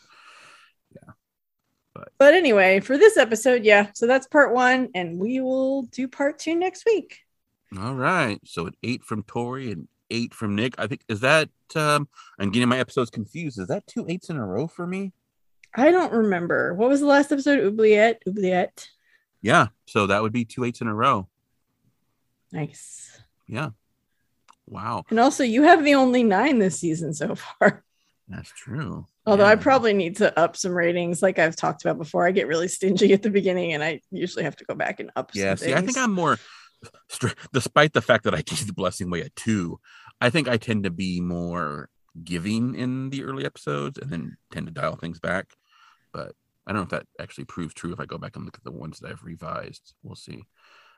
Yeah. But. but anyway, for this episode, yeah. So that's part one, and we will do part two next week. All right. So an eight from Tori and eight from Nick. I think is that um I'm getting my episodes confused. Is that two eights in a row for me? I don't remember. What was the last episode? Oubliette. Oubliette. Yeah. So that would be two eights in a row. Nice. Yeah. Wow. And also, you have the only nine this season so far. That's true. Although I probably need to up some ratings, like I've talked about before. I get really stingy at the beginning, and I usually have to go back and up. Yeah, some see, I think. I'm more, despite the fact that I gave the blessing way at two, I think I tend to be more giving in the early episodes and then tend to dial things back. But I don't know if that actually proves true if I go back and look at the ones that I've revised. We'll see.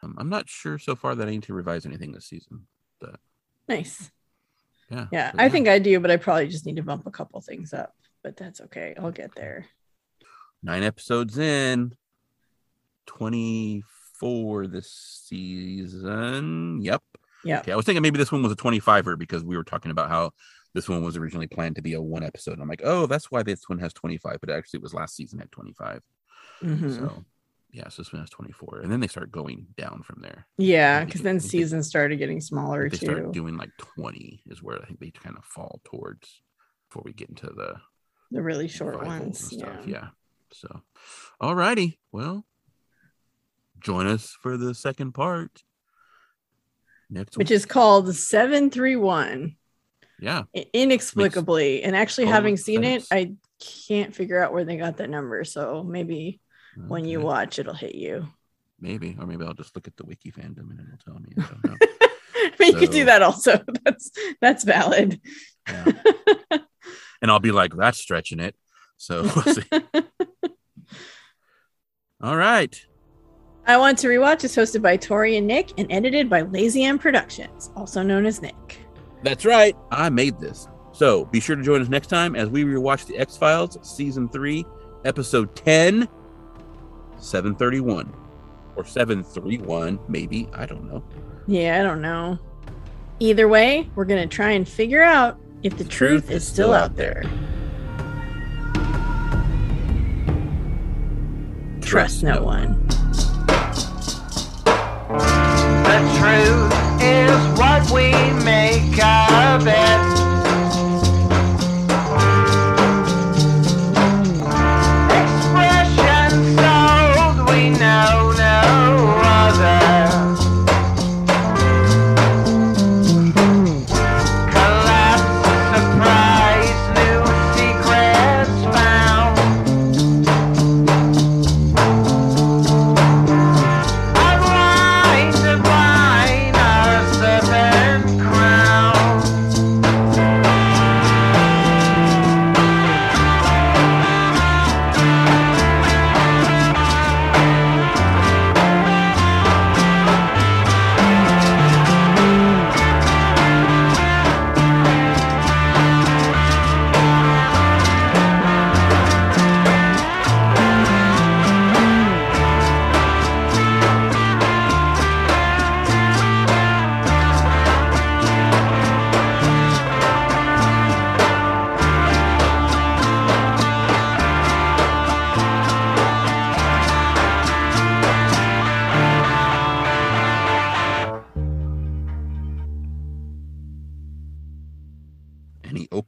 Um, I'm not sure so far that I need to revise anything this season. But nice. Yeah. Yeah, I think I do, but I probably just need to bump a couple things up. But that's okay. I'll get there. nine episodes in, 24 this season. Yep. Yeah. Okay, I was thinking maybe this one was a 25er because we were talking about how this one was originally planned to be a one episode. And I'm like, oh, that's why this one has 25, but actually it was last season at 25. Mhm. So yeah, so this one has 24. And then they start going down from there. Yeah, because then I think they- seasons started getting smaller They too. start doing like 20 is where I think they kind of fall towards before we get into the the really short ones. Yeah. Yeah. So all righty. Well, join us for the second part. Next Which week. is called 731 yeah. Inexplicably. and actually, having seen it. I can't figure out where they got that number. So maybe when you watch, it'll hit you. Maybe, or maybe I'll just look at the wiki fandom and it'll tell me. I don't know. I mean, you could do that also. That's that's valid. Yeah. and I'll be like, that's stretching it. So we'll see. All right. I Want to Rewatch is hosted by Tori and Nick and edited by Lazy M Productions, also known as Nick. That's right. I made this. So be sure to join us next time as we rewatch the X Files season three, episode 10, 731. Or 731, maybe. I don't know. Yeah, I don't know. Either way, we're going to try and figure out if the, truth, is still out there. Trust no one. The truth is what we make of it.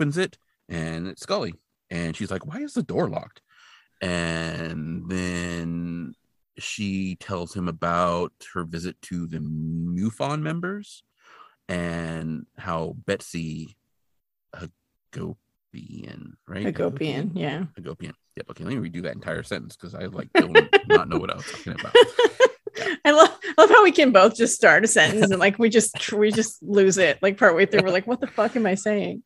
Opens it and it's Scully. and she's like, "Why is the door locked?" And then she tells him about her visit to the MUFON members and how Betsy Hagopian, right? Hagopian, yeah. Hagopian. Yep. Okay, let me redo that entire sentence because I like don't not know what I was talking about. I love, love how we can both just start a sentence and like we just we just lose it like partway through. We're like, what the fuck am I saying?